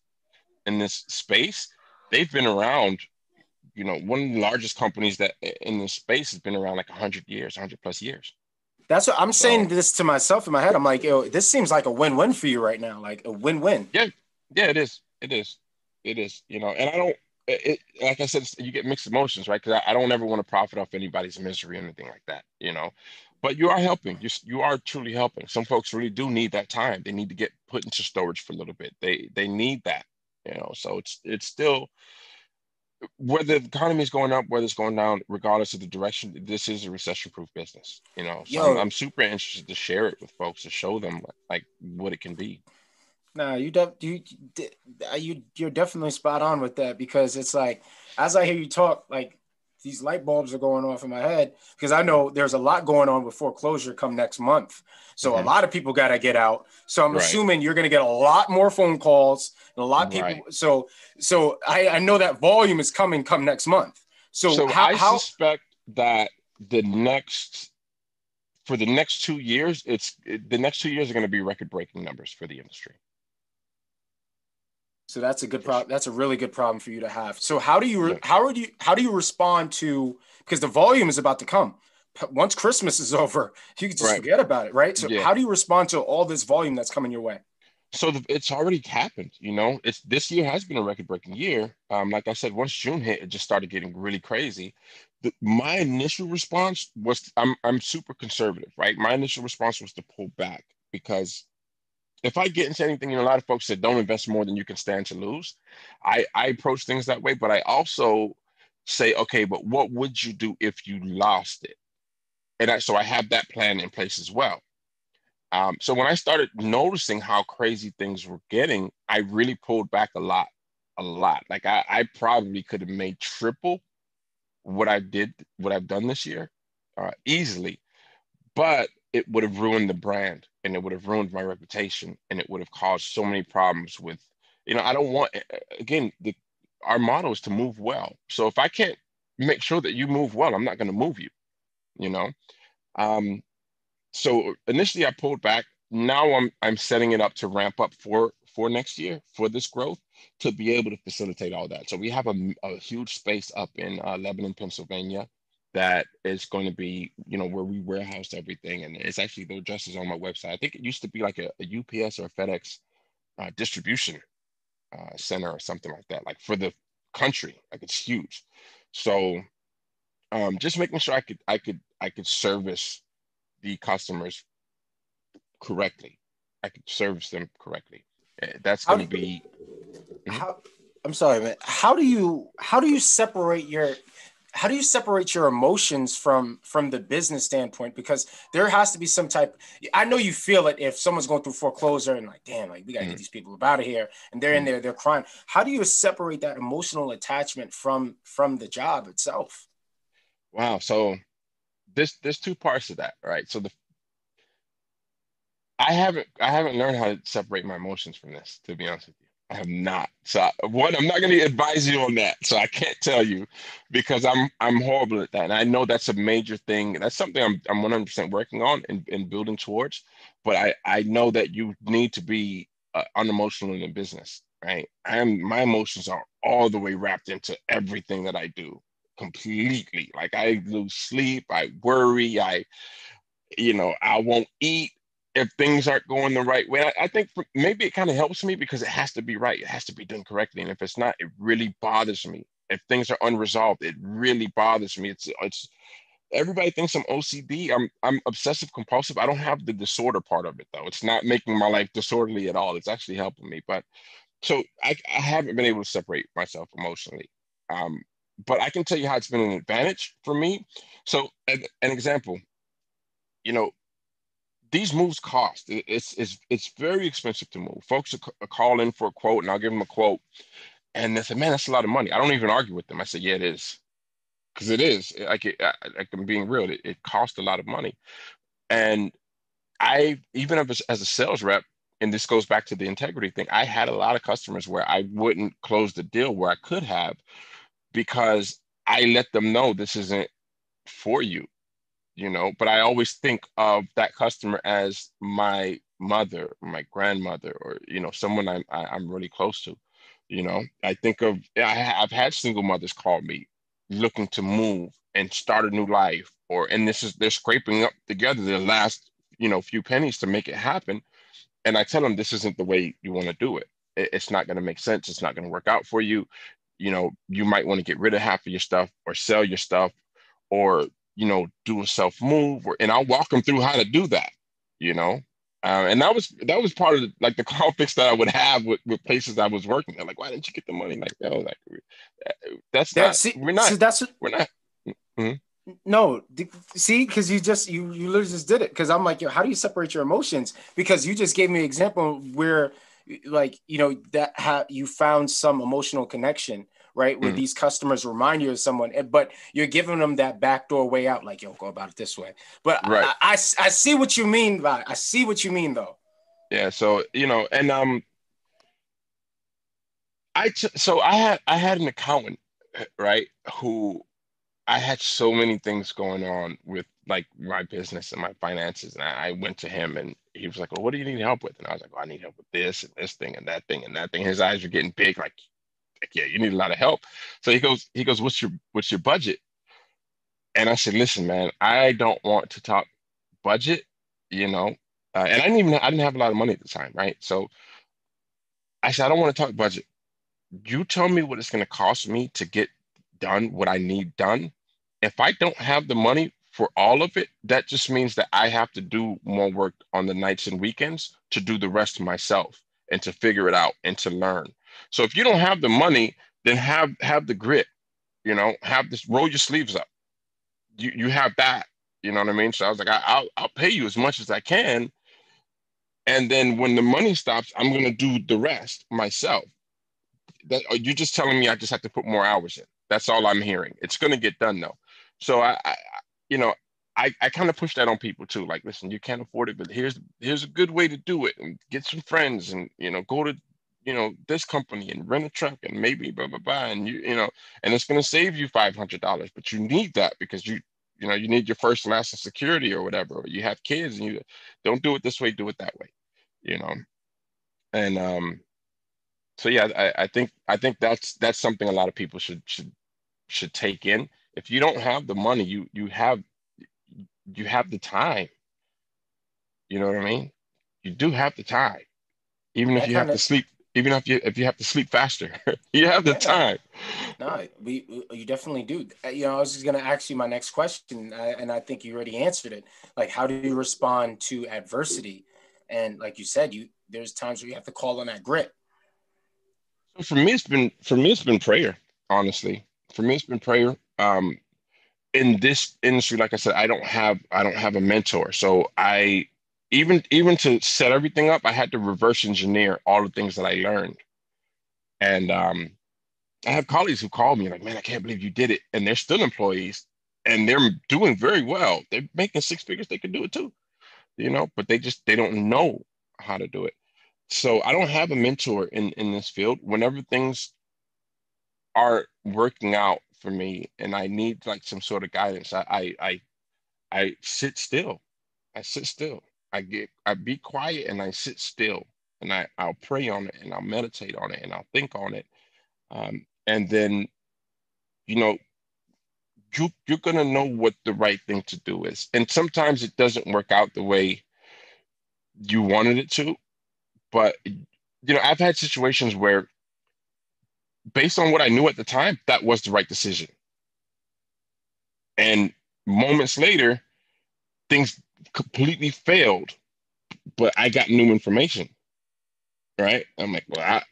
in this space, they've been around you know, one of the largest companies that in the space has been around like 100 years, 100 plus years. That's what I'm so, saying this to myself in my head. I'm like, yo, this seems like a win-win for you right now, like a win-win. Yeah, yeah, it is. It is. It is. You know, and I don't. It, like I said, you get mixed emotions, right? Because I, I, don't ever want to profit off anybody's misery or anything like that. You know, but you are helping. You you are truly helping. Some folks really do need that time. They need to get put into storage for a little bit. They they need that. You know, so it's it's still whether the economy is going up, whether it's going down, regardless of the direction, this is a recession-proof business. You know, so I'm, I'm, super interested to share it with folks to show them like what it can be. Nah, you def- you you you're definitely spot on with that because it's like as I hear you talk, like these light bulbs are going off in my head because I know there's a lot going on with foreclosure come next month. So mm-hmm. a lot of people got to get out. So I'm right. assuming you're going to get a lot more phone calls and a lot of people. Right. So so I, I know that volume is coming come next month. So, so how, I how... suspect that the next for the next two years, it's the next two years are going to be record breaking numbers for the industry. So that's a good problem. That's a really good problem for you to have. So how do you how do you how do you respond to because the volume is about to come. Once Christmas is over, you can just right. forget about it, right? So yeah. how do you respond to all this volume that's coming your way? So the, it's already happened. You know, it's this year has been a record-breaking year. Um, like I said, once June hit, it just started getting really crazy. The, my initial response was I'm I'm super conservative, right? My initial response was to pull back because if I get into anything, you know, a lot of folks said don't invest more than you can stand to lose. I, I approach things that way, but I also say, okay, but what would you do if you lost it? And I, so I have that plan in place as well. Um, so when I started noticing how crazy things were getting, I really pulled back a lot, a lot. Like I, I probably could have made triple what I did, what I've done this year, uh, easily, but it would have ruined the brand and it would have ruined my reputation and it would have caused so many problems with you know i don't want again the our model is to move well. So if i can't make sure that you move well i'm not going to move you you know? Um so initially i pulled back. Now i'm i'm setting it up to ramp up for for next year for this growth to be able to facilitate all that. So we have a, a huge space up in uh, lebanon pennsylvania that is going to be, you know, where we warehouse everything. And it's actually the address is on my website. I think it used to be like a, a UPS or a FedEx uh, distribution uh, center or something like that, like for the country. Like it's huge. So um, just making sure I could I could I could service the customers correctly. I could service them correctly. Eh, that's going to be. Mm-hmm. How, I'm sorry, man. How do you how do you separate your how do you separate your emotions from from the business standpoint? Because there has to be some type i know you feel it if someone's going through foreclosure and like damn like we gotta mm-hmm. get these people out of here and they're mm-hmm. in there they're crying. How do you separate that emotional attachment from from the job itself? Wow so this there's two parts of that right? So the i haven't i haven't learned how to separate my emotions from this to be honest with you I have not. So one, I'm not going to advise you on that. So I can't tell you because I'm I'm horrible at that, and I know that's a major thing. That's something I'm I'm 100% working on and, and building towards. But I I know that you need to be uh, unemotional in the business, right? I'm my emotions are all the way wrapped into everything that I do completely. Like I lose sleep, I worry, I you know I won't eat if things aren't going the right way. I, I think for, maybe it kind of helps me because it has to be right. It has to be done correctly. And if it's not, it really bothers me. If things are unresolved, it really bothers me. It's it's everybody thinks I'm OCD. I'm I'm obsessive compulsive. I don't have the disorder part of it though. It's not making my life disorderly at all. It's actually helping me. But so I, I haven't been able to separate myself emotionally. Um, but I can tell you how it's been an advantage for me. So, an, an example, you know, these moves cost. It's it's it's very expensive to move. Folks call in for a quote, and I'll give them a quote, and they say, "Man, that's a lot of money." I don't even argue with them. I say, "Yeah, it is," because it is. Like, it, like I'm being real. It, it costs a lot of money, and I even as, as a sales rep, and this goes back to the integrity thing. I had a lot of customers where I wouldn't close the deal where I could have because I let them know this isn't for you, you know. But I always think of that customer as my mother, my grandmother, or you know, someone I'm I, am i am really close to. You know, I think of I, I've had single mothers call me looking to move and start a new life, or and this is they're scraping up together the last you know few pennies to make it happen and i tell them this isn't the way you want to do it. it it's not going to make sense it's not going to work out for you you know you might want to get rid of half of your stuff or sell your stuff or you know do a self move or, and i'll walk them through how to do that you know uh, and that was that was part of the, like the conflicts that I would have with, with places I was working. Like, "Why didn't you get the money?" Like, oh, like that's that, not. See, we're not. See, that's we're not. Mm-hmm. No, see, because you just you you literally just did it. Because I'm like, yo, how do you separate your emotions? Because you just gave me an example where, like, you know, that ha- you found some emotional connection, right? Where mm. these customers remind you of someone, but you're giving them that backdoor way out. Like, yo, go about it this way. But right. I, I, I see what you mean by I see what you mean though. Yeah. So you know, and um, I t- so I had I had an accountant, right, who I had so many things going on with like my business and my finances. And I, I, went to him and he was like, Well, what do you need help with? And I was like, well, I need help with this and this thing and that thing and that thing. His eyes were getting big, like, like, yeah, you need a lot of help. So he goes, he goes, What's your what's your budget? And I said, Listen, man, I don't want to talk budget, you know. Uh, and I didn't even I didn't have a lot of money at the time, right? So I said, I don't want to talk budget. You tell me what it's going to cost me to get done what I need done. If I don't have the money for all of it, that just means that I have to do more work on the nights and weekends to do the rest myself and to figure it out and to learn. So if you don't have the money, then have have the grit, you know, have this roll your sleeves up. You you have that, you know what I mean? So I was like, I, will I'll pay you as much as I can. And then when the money stops, I'm gonna do the rest myself. That you're just telling me I just have to put more hours in. That's all I'm hearing. It's to get done though. So I, I you know, I, I kind of push that on people too. Like, listen, you can't afford it, but here's here's a good way to do it, and get some friends, and you know, go to you know this company and rent a truck, and maybe blah blah blah, and you you know, and it's going to save you five hundred dollars, but you need that because you you know you need your first and last of security or whatever. Or you have kids, and you don't do it this way, do it that way, you know, and um, so yeah, I, I think I think that's that's something a lot of people should should should take in. If you don't have the money, you you have you have the time. You know what I mean? You do have the time, even if you have to sleep. Even if you if you have to sleep faster, you have the yeah. time. No, we you definitely do. Uh, you know, I was just gonna ask you my next question, and I think you already answered it. Like, how do you respond to adversity? And like you said, you there's times where you have to call on that grit for me, it's been for me, it's been prayer. Honestly, for me, it's been prayer. Um, in this industry, like I said, I don't have I don't have a mentor, so I even even to set everything up, I had to reverse engineer all the things that I learned. And um, I have colleagues who call me like, "Man, I can't believe you did it," and they're still employees, and they're doing very well. They're making six figures. They can do it too, you know, but they just they don't know how to do it so I don't have a mentor in in this field. Whenever things are working out for me and I need like some sort of guidance, I I I, I sit still. I sit still. I get I be quiet and I sit still and I I'll pray on it and I'll meditate on it and I'll think on it. Um, and then, you know, you you're gonna know what the right thing to do is. And sometimes it doesn't work out the way you wanted it to, but you know, I've had situations where based on what I knew at the time, that was the right decision. And moments later, things completely failed, but I got new information. right? I'm like, well, I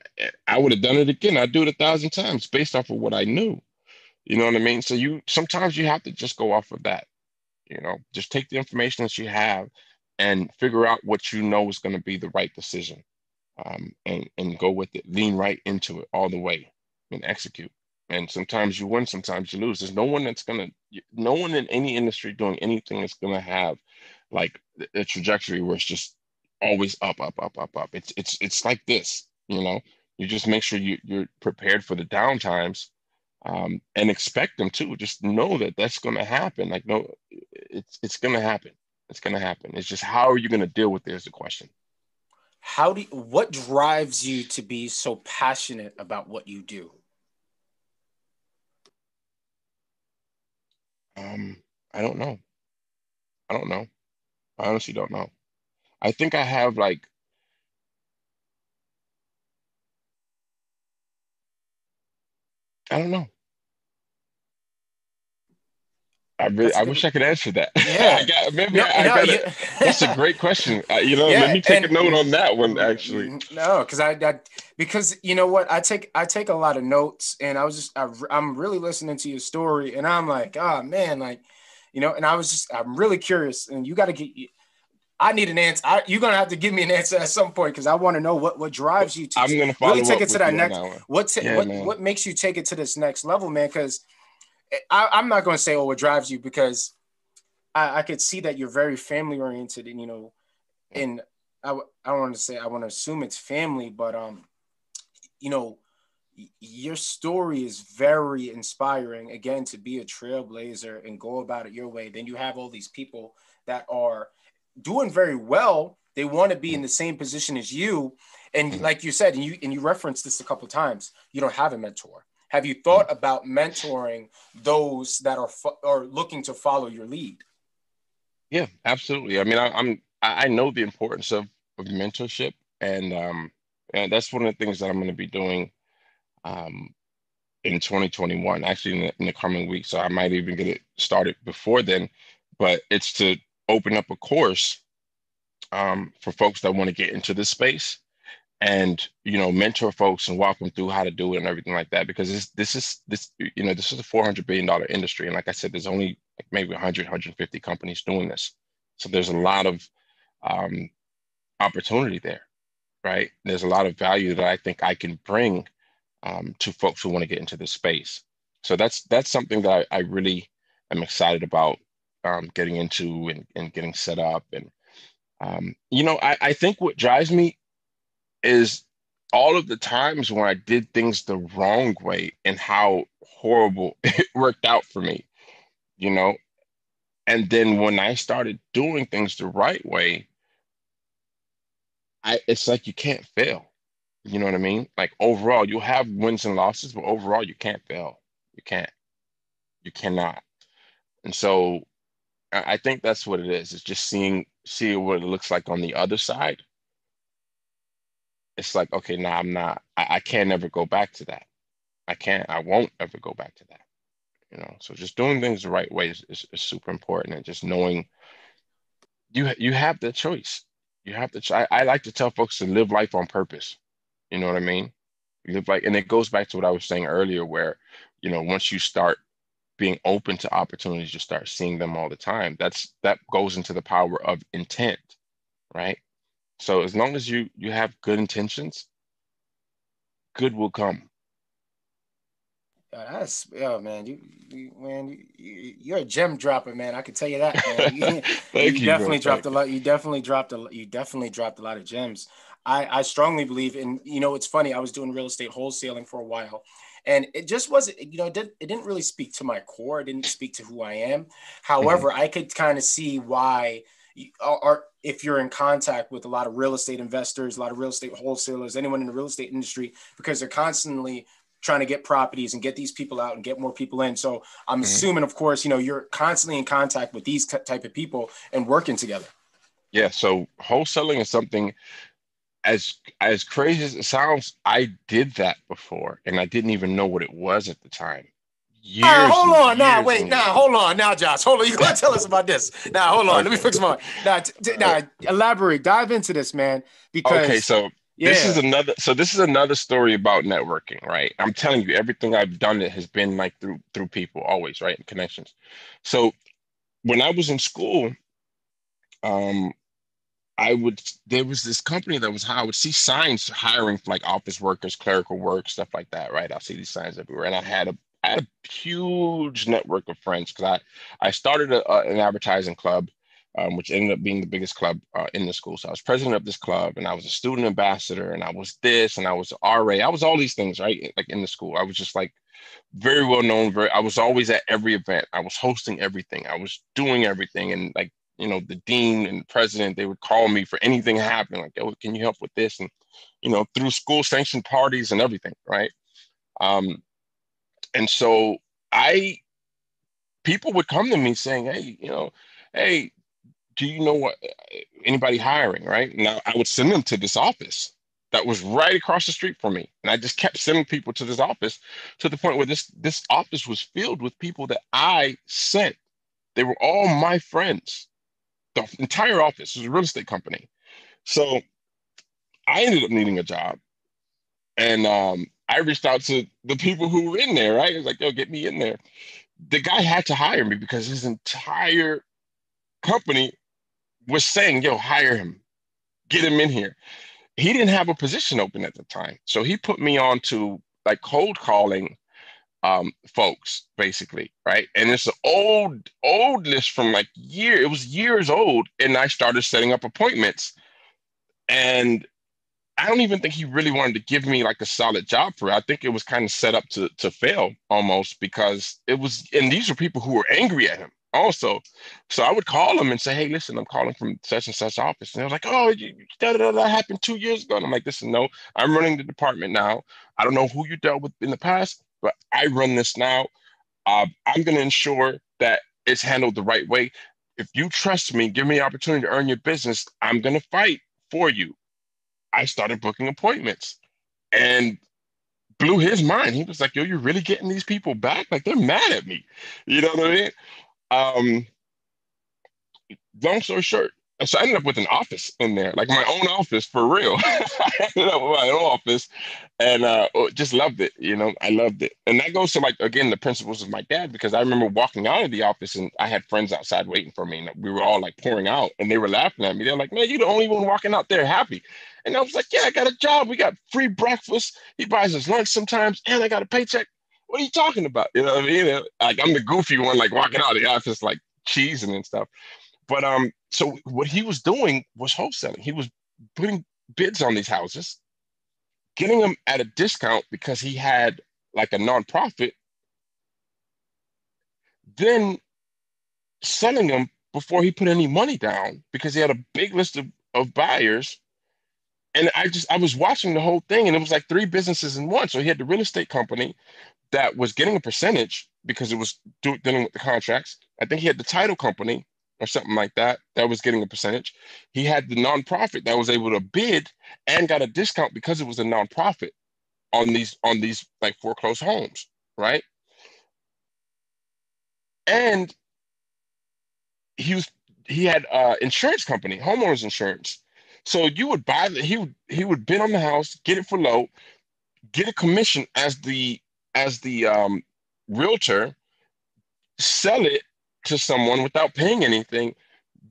I would have done it again. I'd do it a thousand times based off of what I knew. You know what I mean? So you sometimes you have to just go off of that. You know, just take the information that you have and figure out what you know is going to be the right decision, um, and and go with it. Lean right into it all the way and execute. And sometimes you win, sometimes you lose. There's no one that's gonna, no one in any industry doing anything that's gonna have like a trajectory where it's just always up, up, up, up, up. It's it's it's like this, you know. You just make sure you you're prepared for the down times, um, and expect them too. Just know that that's going to happen. Like no, it's it's going to happen. It's going to happen. It's just how are you going to deal with it is the question. How do you, what drives you to be so passionate about what you do? Um, I don't know. I don't know. I honestly don't know. I think I have like I don't know. I really, I wish I could answer that. Yeah, I got, maybe no, I, I no, got. That's a great question. Uh, you know, yeah, let me take and, a note on that one. Actually, no, because I, I, because you know what, I take I take a lot of notes, and I was just I, I'm really listening to your story, and I'm like, oh man, like, you know, and I was just I'm really curious, and you got to get I need an answer. I, you're gonna have to give me an answer at some point because I want to know what what drives you to I'm gonna really take it to that next. What t- yeah, what man. what makes you take it to this next level, man? Because I, am not gonna say oh what drives you because I, I could see that you're very family oriented and you know, and I I don't want to say I want to assume it's family, but um, you know, your story is very inspiring. Again, to be a trailblazer and go about it your way. Then you have all these people that are doing very well. They want to be in the same position as you. And mm-hmm. like you said, and you and you referenced this a couple times, you don't have a mentor. Have you thought mm-hmm. about mentoring those that are fo- are looking to follow your lead? Yeah, absolutely. I mean, I, I'm I know the importance of, of mentorship, and um, and that's one of the things that I'm going to be doing um, in 2021, actually in the, in the coming week. So I might even get it started before then, but it's to open up a course um, for folks that want to get into this space and you know mentor folks and walk them through how to do it and everything like that because this this is this you know this is a 400 billion dollar industry. And like i said there's only like maybe 100 150 companies doing this. So there's a lot of um, opportunity there right? There's a lot of value that i think i can bring um, to folks who want to get into this space so that's that's something that i, I really am excited about um, getting into and, and getting set up. And, um, you know, I, I think what drives me is all of the times when I did things the wrong way and how horrible it worked out for me, you know. And then when I started doing things the right way, I it's like you can't fail. You know what I mean? Like overall, you'll have wins and losses, but overall, you can't fail. You can't. You cannot. And so I think that's what it is. It's just seeing see what it looks like on the other side. It's like, okay, now I'm not, I, I can't ever go back to that. I can't, I won't ever go back to that. You know, so just doing things the right way is, is, is super important and just knowing you you have the choice. You have to I, I like to tell folks to live life on purpose. You know what I mean? Like and it goes back to what I was saying earlier, where you know, once you start being open to opportunities, you start seeing them all the time. That's that goes into the power of intent, right? So as long as you you have good intentions, good will come. Yeah, that's yeah, man. You, you man, you, you're a gem dropper, man. I can tell you that. Man. You, Thank you, you definitely bro. dropped Thank a lot. You definitely dropped a. You definitely dropped a lot of gems. I I strongly believe in. You know, it's funny. I was doing real estate wholesaling for a while, and it just wasn't you know it, did, it didn't really speak to my core it didn't speak to who i am however mm-hmm. i could kind of see why or if you're in contact with a lot of real estate investors a lot of real estate wholesalers anyone in the real estate industry because they're constantly trying to get properties and get these people out and get more people in so i'm mm-hmm. assuming of course you know you're constantly in contact with these type of people and working together yeah so wholesaling is something as as crazy as it sounds, I did that before, and I didn't even know what it was at the time. Years uh, hold on, now wait, now hold on, now Josh, hold on. You gotta tell us about this. Now hold on, let me fix my now. T- t- now elaborate, dive into this, man. Because okay, so Yeah. This is another so this is another story about networking, right? I'm telling you, everything I've done it has been like through through people always, right? And connections. So when I was in school, um, I would there was this company that was I would see signs hiring like office workers, clerical work, stuff like that, right? I'll see these signs everywhere. And I had a I had a huge network of friends because I I started a, a, an advertising club um, which ended up being the biggest club uh, in the school. So I was president of this club, and I was a student ambassador, and I was this, and I was RA. I was all these things, right? Like in the school, I was just like very well known. Very, I was always at every event. I was hosting everything. I was doing everything, and like you know, the dean and the president, they would call me for anything happening. Like, oh, can you help with this? And you know, through school sanctioned parties and everything, right? Um, and so I, people would come to me saying, hey, you know, hey, do you know what anybody hiring right now i would send them to this office that was right across the street from me and i just kept sending people to this office to the point where this this office was filled with people that i sent they were all my friends the entire office was a real estate company. So i ended up needing a job. And um, i reached out to the people who were in there right? It was like yo get me in there. The guy had to hire me because his entire company was saying, yo, hire him, get him in here. He didn't have a position open at the time. So he put me on to like cold calling um, folks, basically, right? And it's an old, old list from like year, it was years old. And I started setting up appointments. And I don't even think he really wanted to give me like a solid job for it. I think it was kind of set up to to fail almost because it was, and these were people who were angry at him also. So I would call them and say, hey, listen, I'm calling from such and such office. And they were like, oh, that, that happened two years ago. And I'm like, listen, no, I'm running the department now. I don't know who you dealt with in the past, but I run this now. Uh, I'm going to ensure that it's handled the right way. If you trust me, give me the opportunity to earn your business, I'm going to fight for you. I started booking appointments and blew his mind. He was like, yo, you're really getting these people back? Like, they're mad at me. You know what I mean? Um, long story short, so I ended up with an office in there, like my own office for real. I ended up with my own office and uh, oh, just loved it. You know, I loved it. And that goes to like, again, the principles of my dad, because I remember walking out of the office and I had friends outside waiting for me and we were all like pouring out and they were laughing at me. They're like, man, you're the only one walking out there happy. And I was like, yeah, I got a job. We got free breakfast. He buys us lunch sometimes and I got a paycheck what are you talking about? You know what I mean? Like I'm the goofy one, like walking out of the office, like cheesing and stuff. But um, so what he was doing was wholesaling. He was putting bids on these houses, getting them at a discount because he had like a nonprofit, then selling them before he put any money down because he had a big list of, of buyers. And I just I was watching the whole thing and it was like three businesses in one. So he had the real estate company, that was getting a percentage because it was dealing with the contracts. I think he had the title company or something like that that was getting a percentage. He had the nonprofit that was able to bid and got a discount because it was a nonprofit on these on these like foreclosed homes, right? And he was he had uh insurance company, homeowners insurance. So you would buy the he would he would bid on the house, get it for low, get a commission as the as the um, realtor, sell it to someone without paying anything,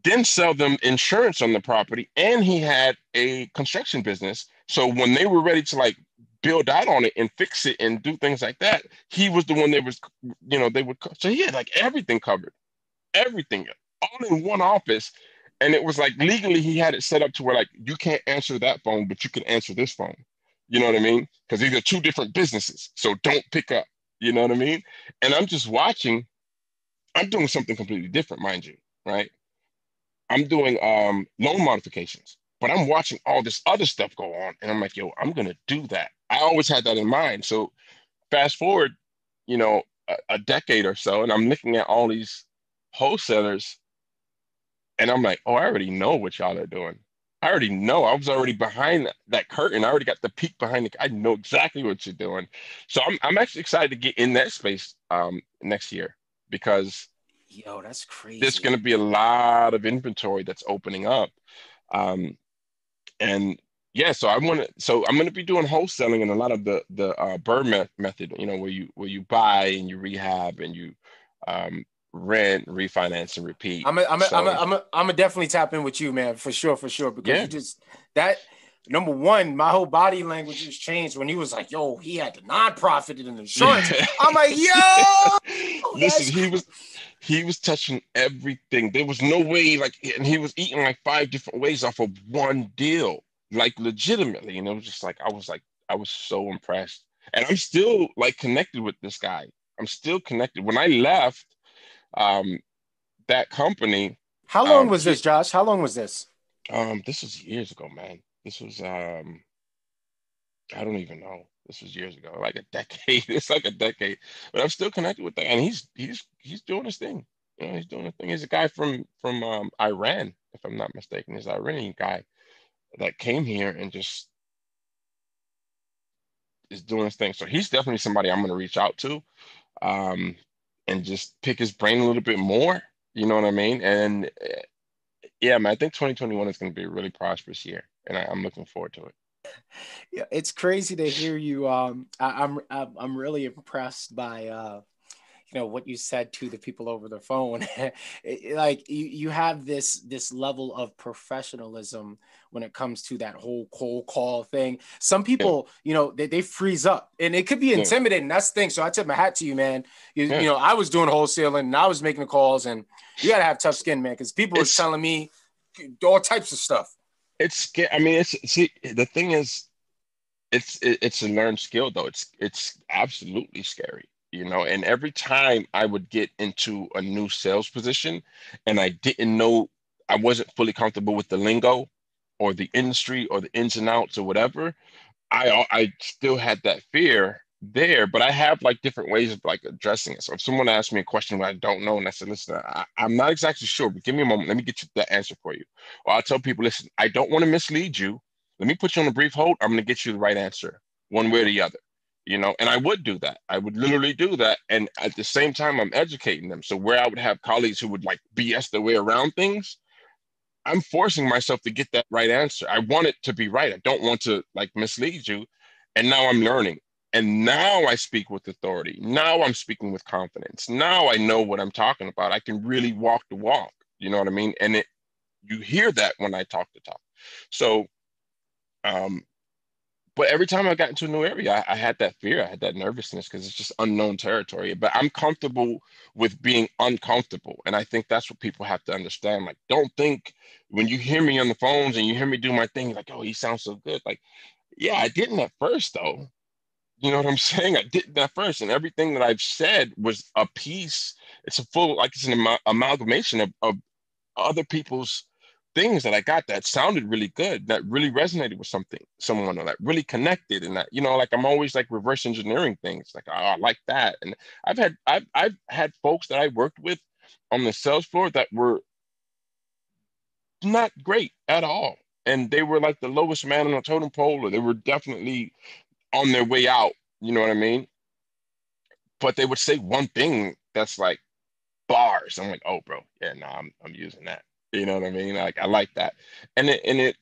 then sell them insurance on the property. And he had a construction business. So when they were ready to like build out on it and fix it and do things like that, he was the one that was, you know, they would. So he had like everything covered, everything, all in one office. And it was like legally, he had it set up to where like you can't answer that phone, but you can answer this phone. You know what I mean? Because these are two different businesses. So don't pick up. You know what I mean? And I'm just watching. I'm doing something completely different, mind you, right? I'm doing um, loan modifications, but I'm watching all this other stuff go on, and I'm like, yo, I'm gonna do that. I always had that in mind. So fast forward, you know, a, a decade or so, and I'm looking at all these wholesalers, and I'm like, oh, I already know what y'all are doing. I already know. I was already behind that, that curtain. I already got the peek behind the. I know exactly what you're doing. So I'm I'm actually excited to get in that space um next year because yo, that's crazy. There's going to be a lot of inventory that's opening up, um, and yeah, so I want to. So I'm going to be doing wholesaling and a lot of the the uh, BRRRR method. You know, where you where you buy and you rehab and you um, rent, refinance, and repeat. I'm a, I'm a, so, I'm a, I'm a, I'm a definitely tap in with you, man, for sure, for sure. Because yeah. you just that number one, my whole body language has changed when he was like, "Yo, he had the nonprofit and insurance." I'm like, "Yo, listen, he was he was touching everything. There was no way, like, and he was eating like five different ways off of one deal, like legitimately. And it was just like I was like I was so impressed, and I'm still like connected with this guy. I'm still connected. When I left um, that company, how long um, was this, Josh? How long was this? Um, this was years ago, man. This was um I don't even know. This was years ago, like a decade. It's like a decade. But I'm still connected with that. And he's he's he's doing his thing. You know, he's doing his thing. He's a guy from from um, Iran, if I'm not mistaken. He's an Iranian guy that came here and just is doing his thing. So he's definitely somebody I'm gonna reach out to. Um, and just pick his brain a little bit more. You know what I mean? And eh, yeah, man, I think 2021 is going to be a really prosperous year and I, am looking forward to it. Yeah, it's crazy to hear you. Um, I, am I'm, I'm really impressed by uh, you know what you said to the people over the phone. it, like you, you have this this level of professionalism when it comes to that whole cold call thing. Some people, yeah. you know, they, they freeze up, and it could be intimidating. Yeah. That's the thing. So I tip my hat to you, man. You, yeah. you know, I was doing wholesaling and I was making the calls, and you gotta have tough skin, man, because people it's, were telling me all types of stuff it's I mean, it's see the thing is, it's it, it's a learned skill though. It's it's absolutely scary, you know. And every time I would get into a new sales position, and I didn't know, I wasn't fully comfortable with the lingo, or the industry, or the ins and outs, or whatever. I I still had that fear there, but I have like different ways of like addressing it. So if someone asks me a question that I don't know, and I said, listen, I, am not exactly sure, but give me a moment. Let me get you the answer for you. Or I'll tell people, listen, I don't want to mislead you. Let me put you on a brief hold. I'm going to get you the right answer, one way or the other. You know, and I would do that. I would literally do that. And at the same time, I'm educating them. So where I would have colleagues who would like BS their way around things, I'm forcing myself to get that right answer. I want it to be right. I don't want to like mislead you. And now I'm learning and now I speak with authority. Now I'm speaking with confidence. Now I know what I'm talking about. I can really walk the walk. You know what I mean? And it you hear that when I talk the talk. So um but every time I got into a new area, I, I had that fear, I had that nervousness because it's just unknown territory. But I'm comfortable with being uncomfortable. And I think that's what people have to understand. Like, don't think when you hear me on the phones and you hear me do my thing, like, oh, he sounds so good. Like, yeah, I didn't at first though. You know what I'm saying? I did that first, and everything that I've said was a piece. It's a full, like it's an am- amalgamation of, of other people's things that I got that sounded really good, that really resonated with something, someone, or that really connected, and that you know, like I'm always like reverse engineering things. Like oh, I like that, and I've had I've I've had folks that I worked with on the sales floor that were not great at all and they were like the lowest man on the totem pole, or they were definitely on their way out. You know what I mean? But they would say one thing that's like bars. I'm like, oh, bro, yeah, no, nah, I'm I'm using that. You know what I mean? Like I like that, and it and it,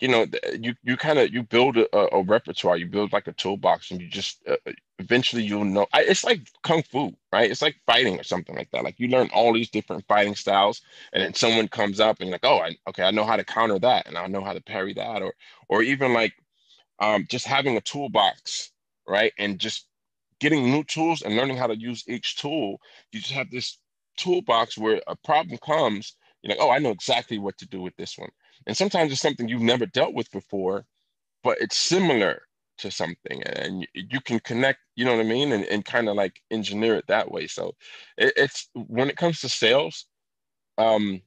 you know, you you kind of you build a, a, repertoire. You build like a toolbox, and you just uh, eventually you'll know. I, it's like kung fu, right? It's like fighting or something like that. Like you learn all these different fighting styles, and then someone comes up and like, oh, I, okay, I know how to counter that, and I know how to parry that, or or even like um, just having a toolbox, right? And just getting new tools and learning how to use each tool. You just have this toolbox where a problem comes, you're like, oh, I know exactly what to do with this one. And sometimes it's something you've never dealt with before, but it's similar to something and you, can connect, you know what I mean? And, and kind of like engineer it that way. So it, it's when it comes to sales, um,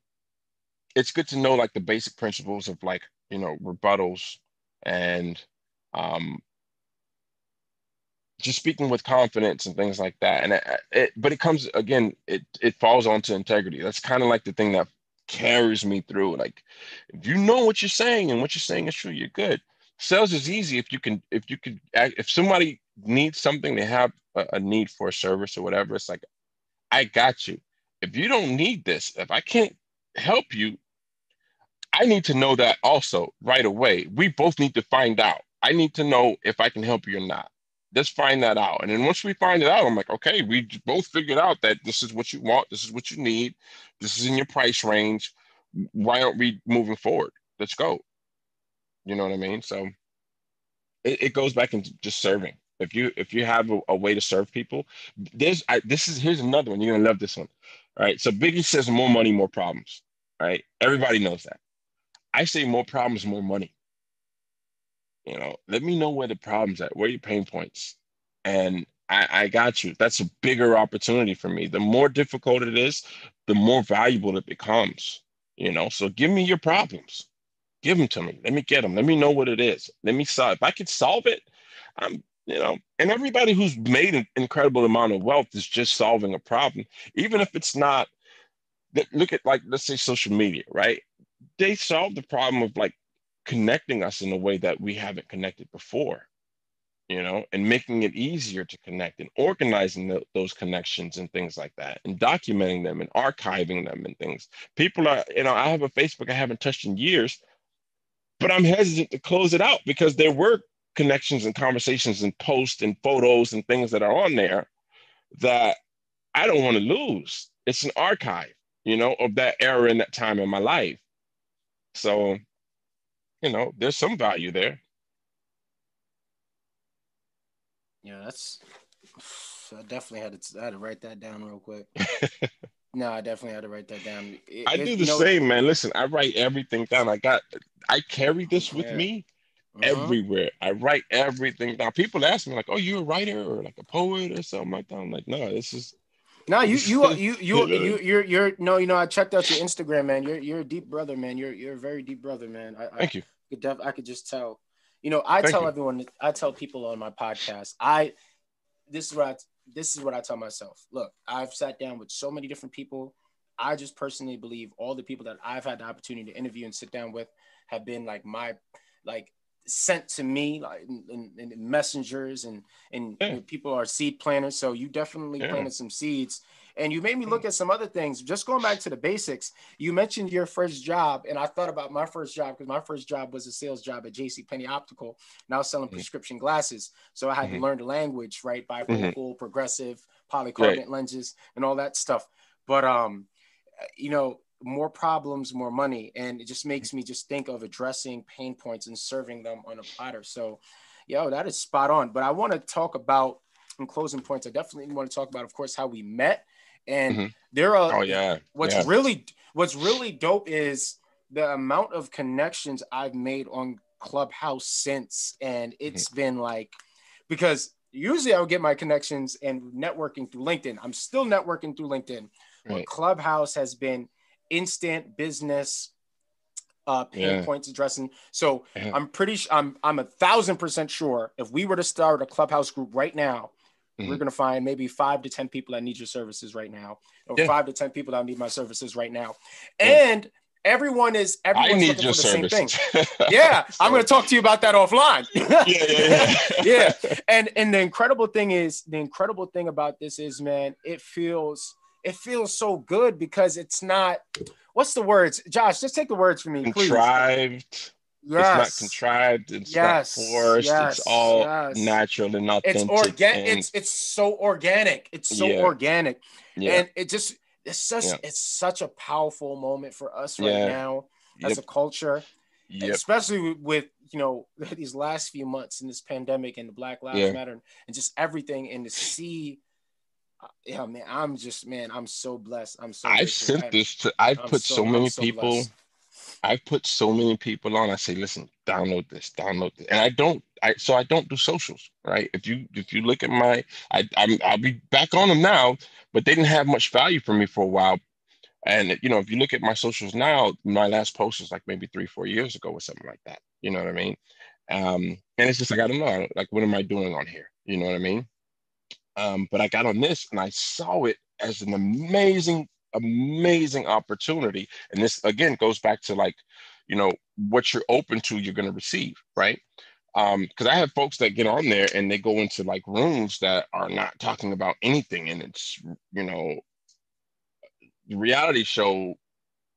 it's good to know like the basic principles of like, you know, rebuttals and um, just speaking with confidence and things like that. And it, it, but it comes again, it it falls onto integrity. That's kind of like the thing that carries me through. Like, if you know what you're saying and what you're saying is true, you're good. Sales is easy if you can if you can if somebody needs something, they have a, a need for a service or whatever. It's like, I got you. If you don't need this, if I can't help you, I need to know that also right away. We both need to find out. I need to know if I can help you or not. Let's find that out. And then once we find it out, I'm like, okay, we both figured out that this is what you want, this is what you need, this is in your price range. Why aren't we moving forward? Let's go. You know what I mean? So it, it goes back into just serving. If you if you have a, a way to serve people, there's I, this is here's another one. You're gonna love this one. All right. So Biggie says more money, more problems. Right. Everybody knows that. I say more problems, more money. You know, let me know where the problems at, where your pain points. And I, I got you. That's a bigger opportunity for me. The more difficult it is, the more valuable it becomes. You know, so give me your problems. Give them to me. Let me get them. Let me know what it is. Let me solve. If I can solve it, I'm, you know, and everybody who's made an incredible amount of wealth is just solving a problem, even if it's not. Look at like let's say social media, right? They solve the problem of like connecting us in a way that we haven't connected before you know and making it easier to connect and organizing the, those connections and things like that and documenting them and archiving them and things. People are you know i have a facebook i haven't touched in years but i'm hesitant to close it out because there were connections and conversations and posts and photos and things that are on there that i don't want to lose. It's an archive you know of that era and that time in my life. So you know, there's some value there. Yeah, that's. I definitely had to. I had to write that down real quick. no, I definitely had to write that down. It, I do the know, same, man. Listen, I write everything down. I got. I carry this with yeah. me uh-huh. everywhere. I write everything down. People ask me like, "Oh, you a writer or like a poet or something like that?" I'm like, "No, this is." No, you you you you you you're you're no, you know, I checked out your Instagram, man. You're you're a deep brother, man. You're you're a very deep brother, man. I, Thank I, you. Could def- I could just tell. You know, I Thank tell you. everyone, I tell people on my podcast, I this is what I, this is what I tell myself. Look, I've sat down with so many different people. I just personally believe all the people that I've had the opportunity to interview and sit down with have been like my like sent to me like in, in, in messengers and and yeah. people are seed planters. So you definitely yeah. planted some seeds and you made me look at some other things. Just going back to the basics, you mentioned your first job, and I thought about my first job because my first job was a sales job at J.C. Penney Optical, now selling mm-hmm. prescription glasses. So I had mm-hmm. to learn the language, right? Bifocal, mm-hmm. progressive, polycarbonate right. lenses, and all that stuff. But um, you know, more problems, more money, and it just makes me just think of addressing pain points and serving them on a platter. So, yo, that is spot on. But I want to talk about in closing points. I definitely want to talk about, of course, how we met and mm-hmm. there are oh yeah. What's yeah. really what's really dope is the amount of connections I've made on Clubhouse since, and it's mm-hmm. been like because usually I would get my connections and networking through LinkedIn. I'm still networking through LinkedIn, right. but Clubhouse has been instant business uh, pain yeah. points addressing. So yeah. I'm pretty sure I'm I'm a thousand percent sure if we were to start a Clubhouse group right now, Mm-hmm. We're going to find maybe five to 10 people that need your services right now, or yeah. five to 10 people that need my services right now. And everyone is everyone's I need your for the services. same thing. Yeah. I'm going to talk to you about that offline. yeah, yeah, yeah. yeah. And and the incredible thing is the incredible thing about this is man, it feels it feels so good because it's not what's the words? Josh, just take the words for me, Contrived. please. Yes. It's not contrived. It's yes. not forced. Yes. It's all yes. natural and authentic. It's organic. It's it's so organic. It's so yeah. organic. Yeah. And it just it's such yeah. it's such a powerful moment for us right now as yep. a culture. Yep. Especially with you know these last few months in this pandemic and the Black Lives. Matter and just everything and to see yeah man i'm just man i'm so blessed i'm so i've sent this to i've I'm put so, so many so people blessed. I've put so many people on. I say, listen, download this, download this, and I don't. I so I don't do socials, right? If you if you look at my, I I'm, I'll be back on them now, but they didn't have much value for me for a while. And you know, if you look at my socials now, my last post was like maybe three, four years ago or something like that. You know what I mean? Um, and it's just like I don't know, like what am I doing on here? You know what I mean? Um, but I got on this and I saw it as an amazing amazing opportunity. And this again goes back to like, you know, what you're open to, you're going to receive, right? Um, because I have folks that get on there and they go into like rooms that are not talking about anything, and it's you know, reality show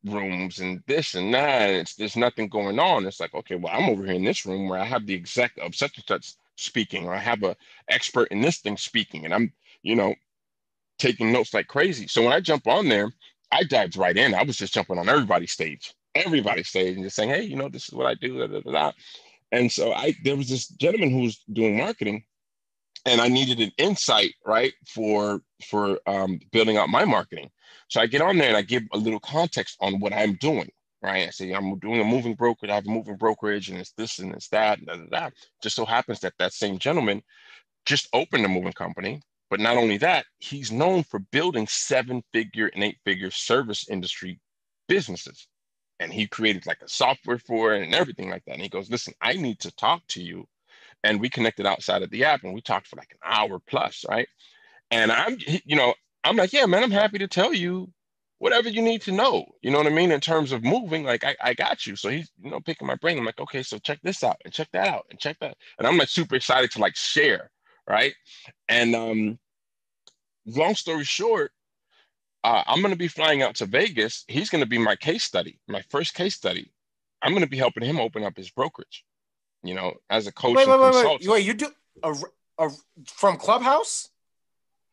rooms and this and that. And it's there's nothing going on. It's like, okay, well, I'm over here in this room where I have the exec of such and such speaking, or I have a expert in this thing speaking, and I'm, you know, taking notes like crazy. So when I jump on there, I dived right in. I was just jumping on everybody's stage, everybody's stage, and just saying, hey, you know, this is what I do. Da, da, da, and so I there was this gentleman who was doing marketing, and I needed an insight, right, for for um, building out my marketing. So I get on there and I give a little context on what I'm doing, right? I say I'm doing a moving brokerage. I have a moving brokerage, and it's this and it's that. And that, da. Just so happens that that same gentleman just opened a moving company. But not only that, he's known for building seven-figure and eight-figure service industry businesses and he created like a software for it and everything like that. And he goes, listen, I need to talk to you. And we connected outside of the app and we talked for like an hour plus, right? And I'm, you know, I'm like, yeah, man, I'm happy to tell you whatever you need to know. You know what I mean? In terms of moving, like I, I got you. So he's, you know, picking my brain. I'm like, okay, so check this out and check that out and check that. And I'm like super excited to like share, right? And um, long story short, uh, I'm going to be flying out to Vegas. He's going to be my case study, my first case study. I'm going to be helping him open up his brokerage, you know, as a coach. Wait, wait, wait, wait, wait. You do a, a, from Clubhouse?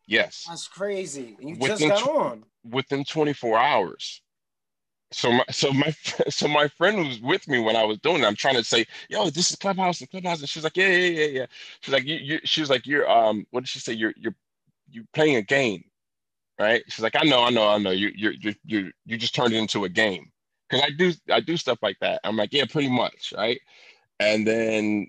Yes. That's crazy. And you within, just got on within 24 hours. So my so my so my friend was with me when I was doing it. I'm trying to say, yo, this is Clubhouse, and Clubhouse, and she's like, yeah, yeah, yeah, yeah. She's like, you, you. She was like, you're um, what did she say? You're you're you playing a game right? She's like, I know, I know, I know. You you you you you just turned it into a game because I do I do stuff like that. I'm like, yeah, pretty much, right? And then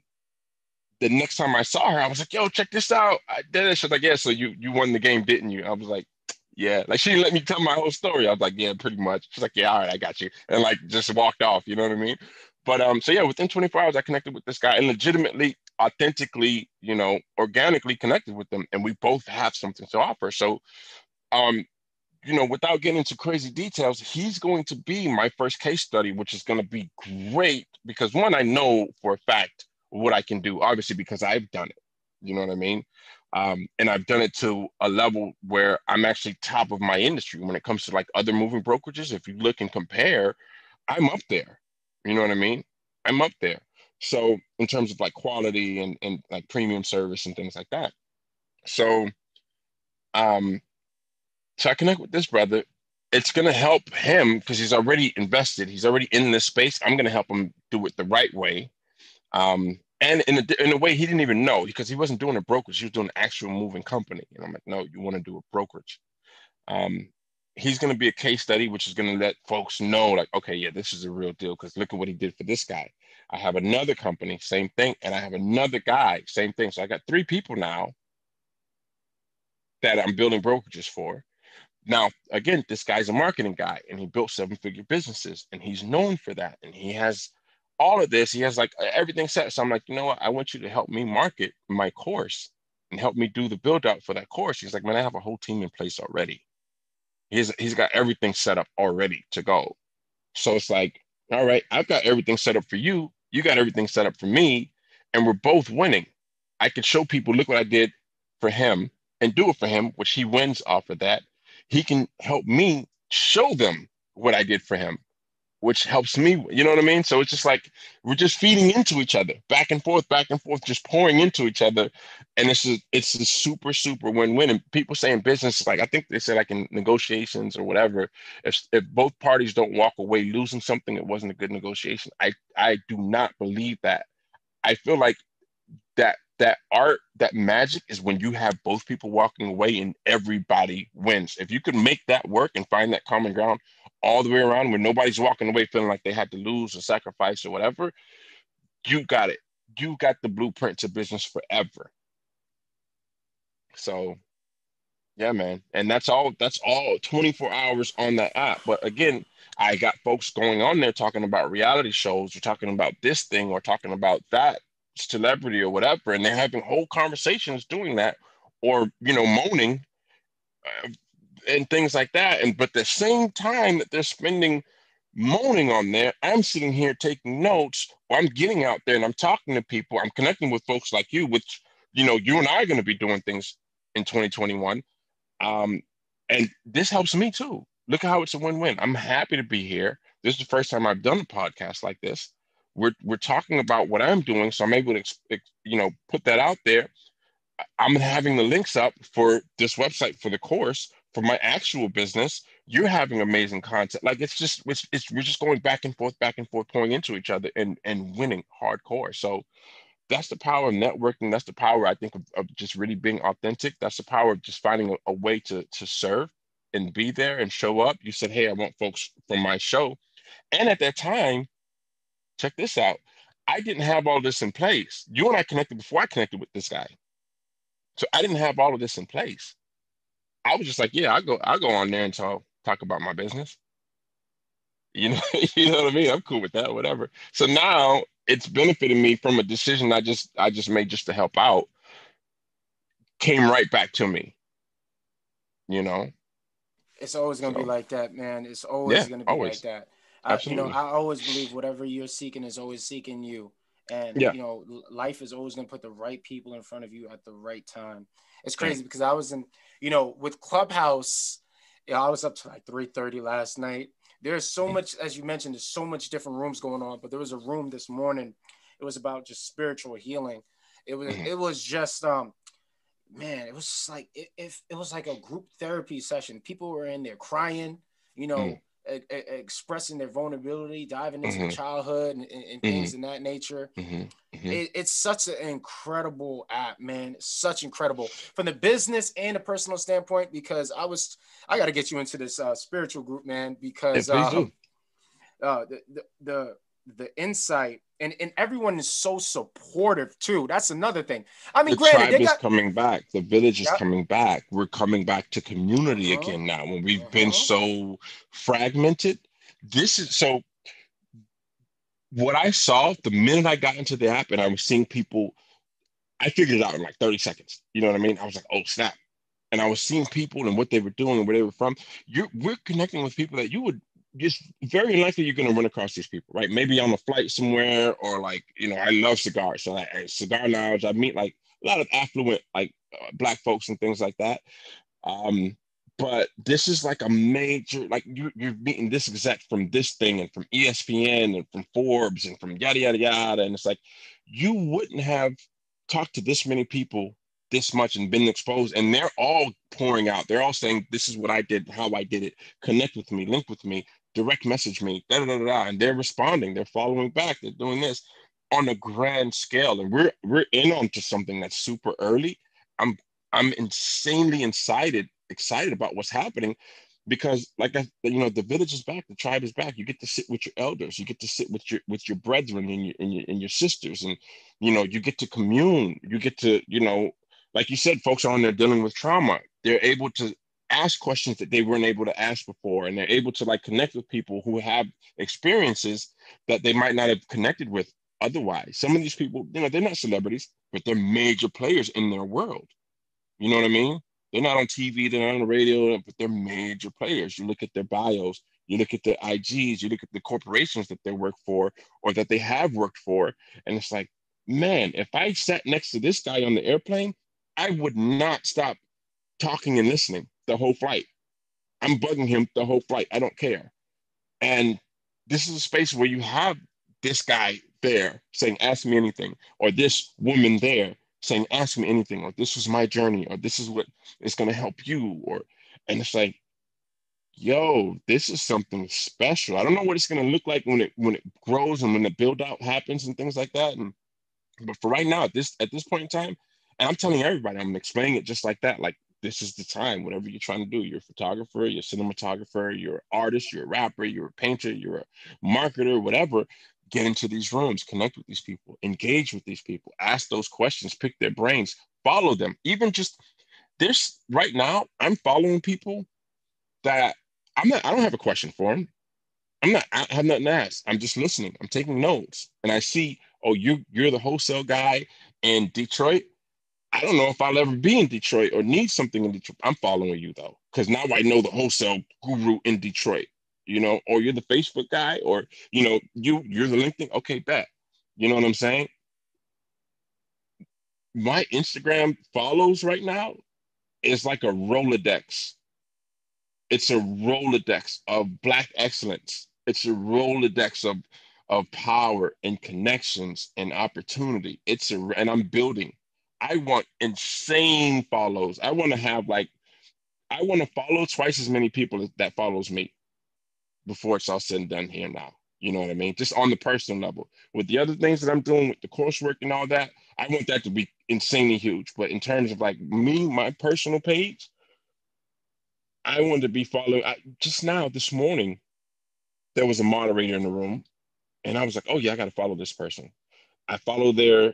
the next time I saw her, I was like, yo, check this out. I did it. She's like, yeah, so you you won the game, didn't you? I was like, yeah. Like she let me tell my whole story. I was like, yeah, pretty much. She's like, yeah, all right, I got you, and like just walked off. You know what I mean? But um, so yeah, within 24 hours, I connected with this guy and legitimately, authentically, you know, organically connected with them, and we both have something to offer. So um, you know, without getting into crazy details, he's going to be my first case study, which is going to be great because one, I know for a fact what I can do, obviously, because I've done it. You know what I mean? Um, and I've done it to a level where I'm actually top of my industry when it comes to like other moving brokerages. If you look and compare, I'm up there. You know what I mean? I'm up there. So in terms of like quality and, and like premium service and things like that. So um so I connect with this brother. It's to help him because he's already invested. He's already in this space. I'm to help him do it the right way. Um, and in a, in a way he didn't even know because he wasn't doing a brokerage. He was doing an actual moving company. And I'm like, no, you want to do a brokerage. Um, he's going to be a case study, which is going to let folks know, like, okay, yeah, this is a real deal because look at what he did for this guy. I have another company, same thing, and I have another guy, same thing. So I got three people now that I'm building brokerages for. Now, again, this guy's a marketing guy and he built seven figure businesses and he's known for that. And he has all of this. He has like everything set. So I'm like, you know what? I want you to help me market my course and help me do the build out for that course. He's like, man, I have a whole team in place already. He's, he's got everything set up already to go. So it's like, all right, I've got everything set up for you. You got everything set up for me. And we're both winning. I can show people, look what I did for him and do it for him, which he wins off of that he can help me show them what I did for him, which helps me. You know what I mean? So it's just like we're just feeding into each other, back and forth, back and forth, just pouring into each other, and it's a, it's a super super win win. And people say in business, like I think they say like in negotiations or whatever, if if both parties don't walk away losing something, it wasn't a good negotiation. I I do not believe that. I feel like that that art, that magic is when you have both people walking away and everybody wins. If you can make that work and find that common ground all the way around where nobody's walking away feeling like they had to lose or sacrifice or whatever, you got it. You got the blueprint to business forever. So yeah, man. And that's all that's all 24 hours on that app. But again, I got folks going on there talking about reality shows, or talking about this thing, or talking about that celebrity or whatever, and they're having whole conversations doing that, or you know, moaning uh, and things like that. And but the same time that they're spending moaning on there, I'm sitting here taking notes, or I'm getting out there and I'm talking to people. I'm connecting with folks like you, which you know, you and I are going to be doing things in 2021. Um, and this helps me too look how it's a win-win. I'm happy to be here. This is the first time I've done a podcast like this. We're we're talking about what I'm doing, so I'm able to you know put that out there. I'm having the links up for this website for the course for my actual business. You're having amazing content. Like it's just it's, it's we're just going back and forth, back and forth, pouring into each other and and winning hardcore. So that's the power of networking. That's the power I think of, of just really being authentic. That's the power of just finding a, a way to to serve and be there and show up. You said, "Hey, I want folks from my show," and at that time, check this out. I didn't have all this in place. You and I connected before I connected with this guy, so I didn't have all of this in place. I was just like, "Yeah, I go, I go on there and talk talk about my business." You know, you know what I mean? I'm cool with that, whatever. So now it's benefiting me from a decision I just I just made just to help out. Came right back to me. You know, it's always gonna so, be like that, man. It's always yeah, gonna be always. like that. I, you know, I always believe whatever you're seeking is always seeking you, and yeah. you know, life is always gonna put the right people in front of you at the right time. It's crazy yeah. because I was in, you know, with Clubhouse. Yeah, I was up to like three thirty last night. There's so mm. much, as you mentioned, there's so much different rooms going on. But there was a room this morning. It was about just spiritual healing. It was, mm-hmm. it was just, um, man, it was just like it, it, it was like a group therapy session. People were in there crying, you know, mm expressing their vulnerability, diving into mm-hmm. childhood and, and, things mm-hmm. in that nature. Mm-hmm. It, it's such an incredible app, man. such incredible from the business and the personal standpoint. Because I was, I got to get you into this uh, spiritual group, man. Because uh, uh, the, the the the insight and, and everyone is so supportive too. That's another thing. I mean, the granted, tribe got... is coming back. The village is yep. coming back. We're coming back to community uh-huh. again now. When we've uh-huh. been so fragmented, this is so. What I saw the minute I got into the app and I was seeing people, I figured it out in like 30 seconds. You know what I mean? I was like, oh snap. And I was seeing people and what they were doing and where they were from. You're we're connecting with people that you would just very likely you're going to run across these people, right? Maybe on a flight somewhere, or like, you know, I love cigars. So, like, cigar lounge, I meet like a lot of affluent, like uh, black folks and things like that. Um, but this is like a major, like you, you're meeting this exec from this thing and from ESPN and from Forbes and from yada, yada, yada. And it's like, you wouldn't have talked to this many people this much and been exposed and they're all pouring out they're all saying this is what i did how i did it connect with me link with me direct message me, da, da, da, da, and they're responding, they're following back, they're doing this on a grand scale. And we're we're in onto something that's super early. I'm I'm insanely excited, excited about what's happening because like I, you know, the village is back, the tribe is back. You get to sit with your elders, you get to sit with your with your brethren and your and your, and your sisters, and you know, you get to commune, you get to, you know, like you said, folks are on there dealing with trauma. They're able to ask questions that they weren't able to ask before. And they're able to like connect with people who have experiences that they might not have connected with otherwise. Some of these people you know they're not celebrities but they're major players in their world. You know what i mean they're not on tv they're not on the radio but they're major players you look at their bios you look at their igs you look at the corporations that they work for or that they have worked for and it's like man if i sat next to this guy on the airplane i would not stop talking and listening the whole flight. I'm bugging him the whole flight. I don't care. And this is a space where you have this guy there saying, ask me anything, or this woman there saying, ask me anything, or this was my journey, or this is what is going to help you. Or, and it's like, yo, this is something special. I don't know what it's going to look like when it, when it grows and when the build out happens and things like that. And, but for right now, at this, at this point in time, and I'm telling everybody, I'm explaining it just like that. Like this is the time, whatever you're trying to do. You're a photographer, you're a cinematographer, you're an artist, you're a rapper, you're a painter, you're a marketer, whatever. Get into these rooms, connect with these people, engage with these people, ask those questions, pick their brains, follow them. Even just this right now, I'm following people that I'm not, I don't have a question for them. I'm not, I have nothing to ask. I'm just listening. I'm taking notes. And I see, oh, you you're the wholesale guy in Detroit I don't know if I'll ever be in Detroit or need something in Detroit. I'm following you though, because now I know the wholesale guru in Detroit. You know, or you're the Facebook guy, or you know, you you're the LinkedIn. Okay, bet. You know what I'm saying? My Instagram follows right now is like a Rolodex It's a Rolodex of Black excellence. It's a Rolodex of of power and connections and opportunity. It's a and I'm building. I want insane follows. I want to have like I want to follow twice as many people that follows me before it's all said and done here now. You know what I mean? Just on the personal level. With the other things that I'm doing with the coursework and all that, I want that to be insanely huge. But in terms of like me, my personal page, I wanted to be following. I, just now, this morning, there was a moderator in the room, and I was like, oh, yeah, I got to follow this person. I follow their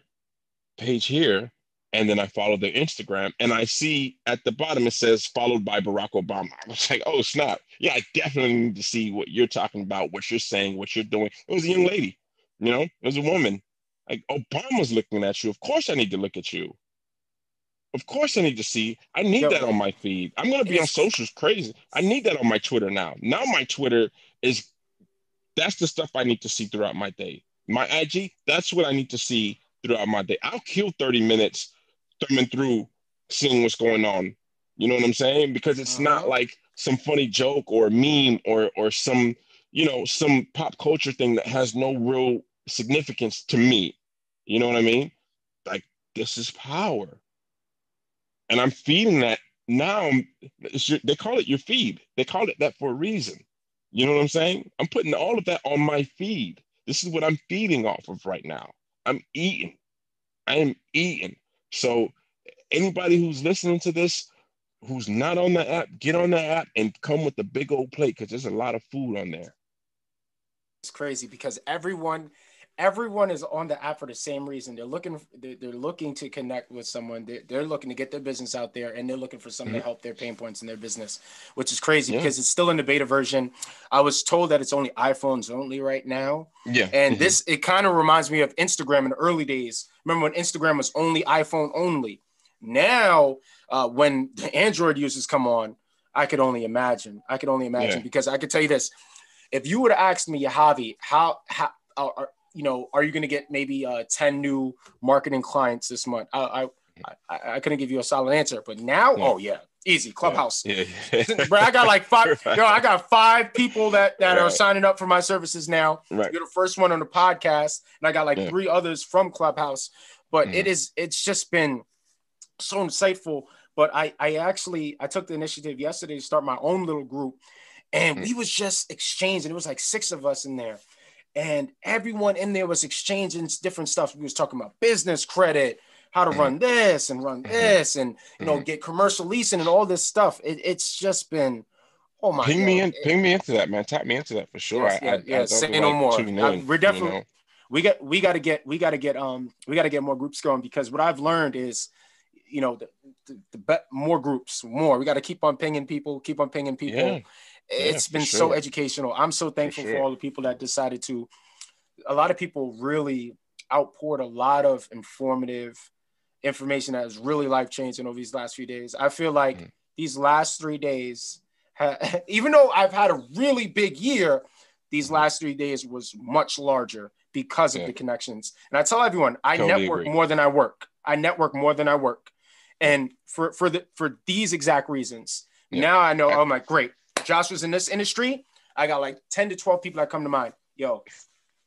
page here, and then I follow their Instagram, and I see at the bottom it says followed by Barack Obama. I was like, oh snap! Yeah, I definitely need to see what you're talking about, what you're saying, what you're doing. It was a young lady, you know, it was a woman. Like Obama's looking at you. Of course, I need to look at you. Of course, I need to see. I need Yo, that on my feed. I'm gonna be on socials crazy. I need that on my Twitter now. Now my Twitter is that's the stuff I need to see throughout my day. My IG, that's what I need to see throughout my day. I'll kill 30 minutes thumbing through, seeing what's going on. You know what I'm saying? Because it's uh-huh. not like some funny joke or meme or or some you know some pop culture thing that has no real significance to me. You know what I mean? Like this is power, and I'm feeding that now. Your, they call it your feed. They call it that for a reason. You know what I'm saying? I'm putting all of that on my feed. This is what I'm feeding off of right now. I'm eating. I am eating. So anybody who's listening to this, who's not on the app, get on the app and come with a big old plate because there's a lot of food on there. It's crazy because everyone everyone is on the app for the same reason. They're looking they're, they're looking to connect with someone. They're, they're, looking to get their business out there and they're looking for someone mm-hmm. to help their pain points in their business, which is crazy yeah. because it's still in the beta version. I was told that it's only iPhones only right now. Yeah. And mm-hmm. this it kind of reminds me of Instagram in the early days. Remember when Instagram was only iPhone only? Now, uh, when the Android users come on, I could only imagine. I could only imagine yeah. because I could tell you this: if you would have asked me, Javi, how how are, you know, are you going to get maybe uh, 10 new marketing clients this month? I, I, I, I couldn't give you a solid answer, but now, yeah. oh yeah, easy Clubhouse. Yeah. yeah. Bro, I got like five, yo, I got five people that, that right. are signing up for my services now. Right. You're the first one on the podcast. And I got like three others from Clubhouse, but mm-hmm. it is, it's just been so insightful. But I, I actually, I took the initiative yesterday to start my own little group and mm-hmm. we was just exchanging. It was like six of us in there and everyone in there was exchanging different stuff. We was talking about business credit, how to run this and run mm-hmm. this, and you know, mm-hmm. get commercial leasing and all this stuff. It, it's just been, oh my. Ping God. me in, ping me into that, man. Tap me into that for sure. Yes, yeah, I, yeah. I say no like more. In, we're definitely. You know? We got we got to get we got to get um we got to get more groups going because what I've learned is you know the, the, the be- more groups more we got to keep on pinging people keep on pinging people yeah it's yeah, been sure. so educational. I'm so thankful for, sure. for all the people that decided to. A lot of people really outpoured a lot of informative information that was really life changing over these last few days. I feel like mm. these last three days, ha- even though I've had a really big year, these mm-hmm. last three days was much larger because of the connections. And I tell everyone, I totally network agree. more than I work. I network more than I work, and for for the for these exact reasons. Yeah. Now I know. I, oh my, great! Josh was in this industry, I got like 10 to 12 people that come to mind. Yo.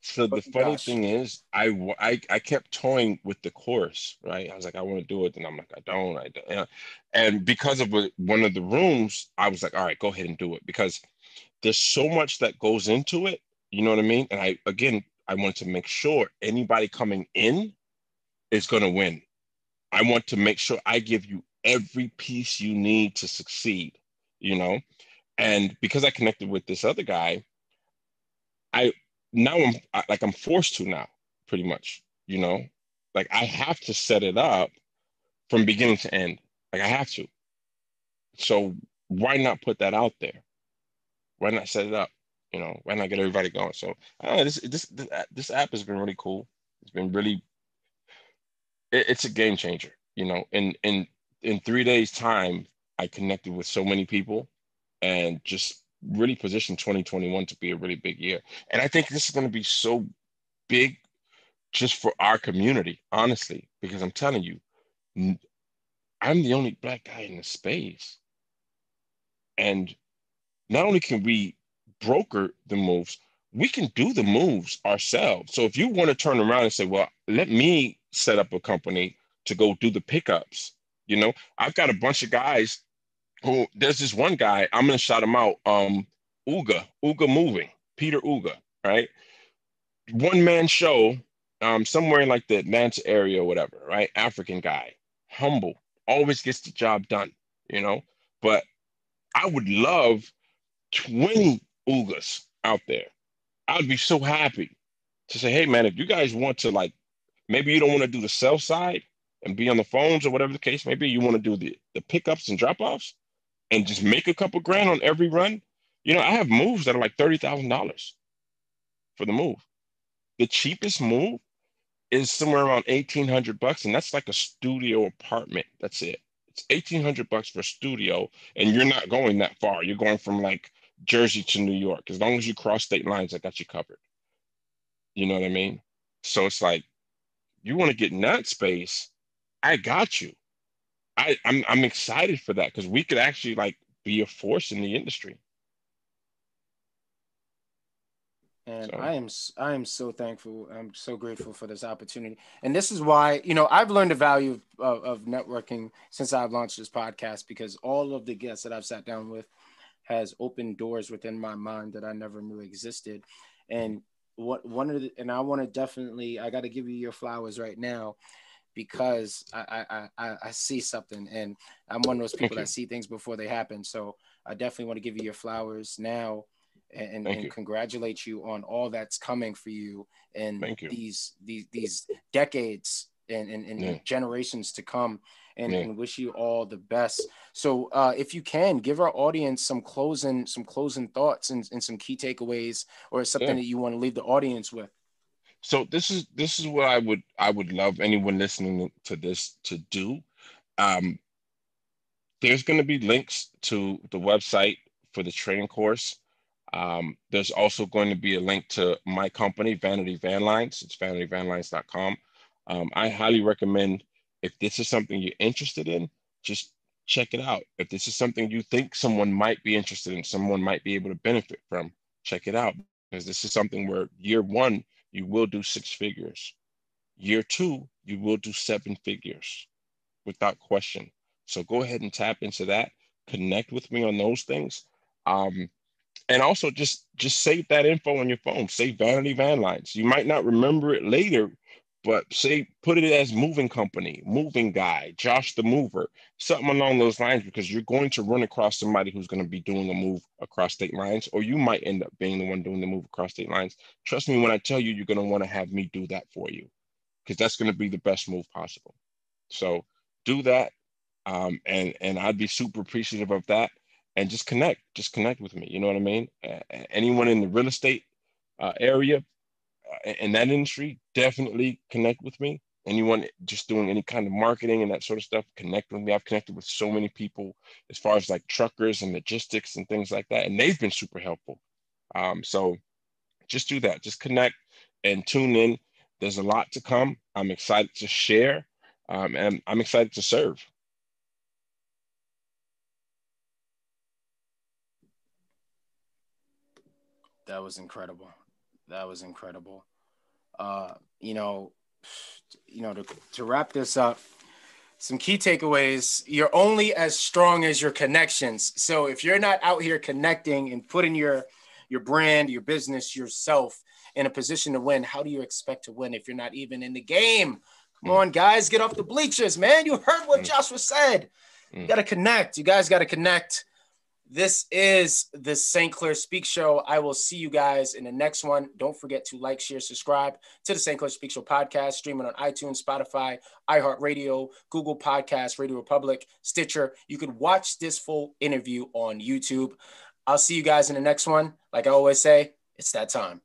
So the funny gosh. thing is, I, I I kept toying with the course, right? I was like, I want to do it, and I'm like, I don't, I don't. And because of one of the rooms, I was like, all right, go ahead and do it because there's so much that goes into it. You know what I mean? And I again, I want to make sure anybody coming in is going to win. I want to make sure I give you every piece you need to succeed. You know, and because I connected with this other guy, I now I'm like I'm forced to now, pretty much, you know, like I have to set it up from beginning to end. Like I have to. So why not put that out there? Why not set it up? You know, why not get everybody going? So I know, this this this app has been really cool. It's been really it, it's a game changer, you know. In in in three days' time, I connected with so many people and just really position 2021 to be a really big year. And I think this is going to be so big just for our community, honestly, because I'm telling you, I'm the only black guy in the space. And not only can we broker the moves, we can do the moves ourselves. So if you want to turn around and say, well, let me set up a company to go do the pickups, you know, I've got a bunch of guys who there's this one guy, I'm gonna shout him out. Um, Uga, Uga Moving, Peter Uga, right? One man show, um, somewhere in like the Atlanta area or whatever, right? African guy, humble, always gets the job done, you know. But I would love 20 Ugas out there. I'd be so happy to say, hey man, if you guys want to like, maybe you don't want to do the sell side and be on the phones or whatever the case, maybe you want to do the the pickups and drop offs and just make a couple grand on every run. You know, I have moves that are like thirty thousand dollars for the move. The cheapest move is somewhere around eighteen hundred bucks, and that's like a studio apartment. That's it. It's eighteen hundred bucks for a studio, and you're not going that far. You're going from like Jersey to New York. As long as you cross state lines, I got you covered. You know what I mean? So it's like, you want to get in that space, I got you. I, I'm I'm excited for that because we could actually like be a force in the industry. And so. I am I am so thankful. I'm so grateful for this opportunity. And this is why, you know, I've learned the value of, of networking since I've launched this podcast because all of the guests that I've sat down with has opened doors within my mind that I never knew existed. And what one of the and I want to definitely I got to give you your flowers right now because I, I I I see something and I'm one of those people that see things before they happen. So I definitely want to give you your flowers now and, and congratulate you on all that's coming for you in you. these these these decades and, and, and yeah. generations to come and, yeah. and, wish you all the best so uh, if you can give our audience some closing some closing thoughts and, and some key takeaways or something yeah. that you want to leave the audience with so this is this is what i would i would love anyone listening to this to do um, there's going to be links to the website for the training course um, there's also going to be a link to my company, Vanity Van Lines. It's vanityvanlines.com. Um, I highly recommend if this is something you're interested in, just check it out. If this is something you think someone might be interested in, someone might be able to benefit from, check it out. Because this is something where year one, you will do six figures. Year two, you will do seven figures without question. So go ahead and tap into that. Connect with me on those things. Um, and also just just save that info on your phone save vanity van lines you might not remember it later but say put it as moving company moving guy josh the mover something along those lines because you're going to run across somebody who's going to be doing a move across state lines or you might end up being the one doing the move across state lines trust me when i tell you you're going to want to have me do that for you because that's going to be the best move possible so do that um, and and i'd be super appreciative of that and just connect, just connect with me. You know what I mean? Uh, anyone in the real estate uh, area in that industry, definitely connect with me. Anyone just doing any kind of marketing and that sort of stuff, connect with me. I've connected with so many people as far as like truckers and logistics and things like that, and they've been super helpful. Um, so just do that. Just connect and tune in. There's a lot to come. I'm excited to share, um, and I'm excited to serve. that was incredible. That was incredible. Uh, you know, you know, to, to wrap this up, some key takeaways. You're only as strong as your connections. So if you're not out here connecting and putting your your brand, your business, yourself in a position to win, how do you expect to win if you're not even in the game? Come on, guys, get off the bleachers, man. You heard what mm. Joshua said. You mm. got to connect. You guys got to connect. This is the St. Clair Speak Show. I will see you guys in the next one. Don't forget to like, share, subscribe to the St. Clair Speak Show podcast, streaming on iTunes, Spotify, iHeartRadio, Google Podcasts, Radio Republic, Stitcher. You can watch this full interview on YouTube. I'll see you guys in the next one. Like I always say, it's that time.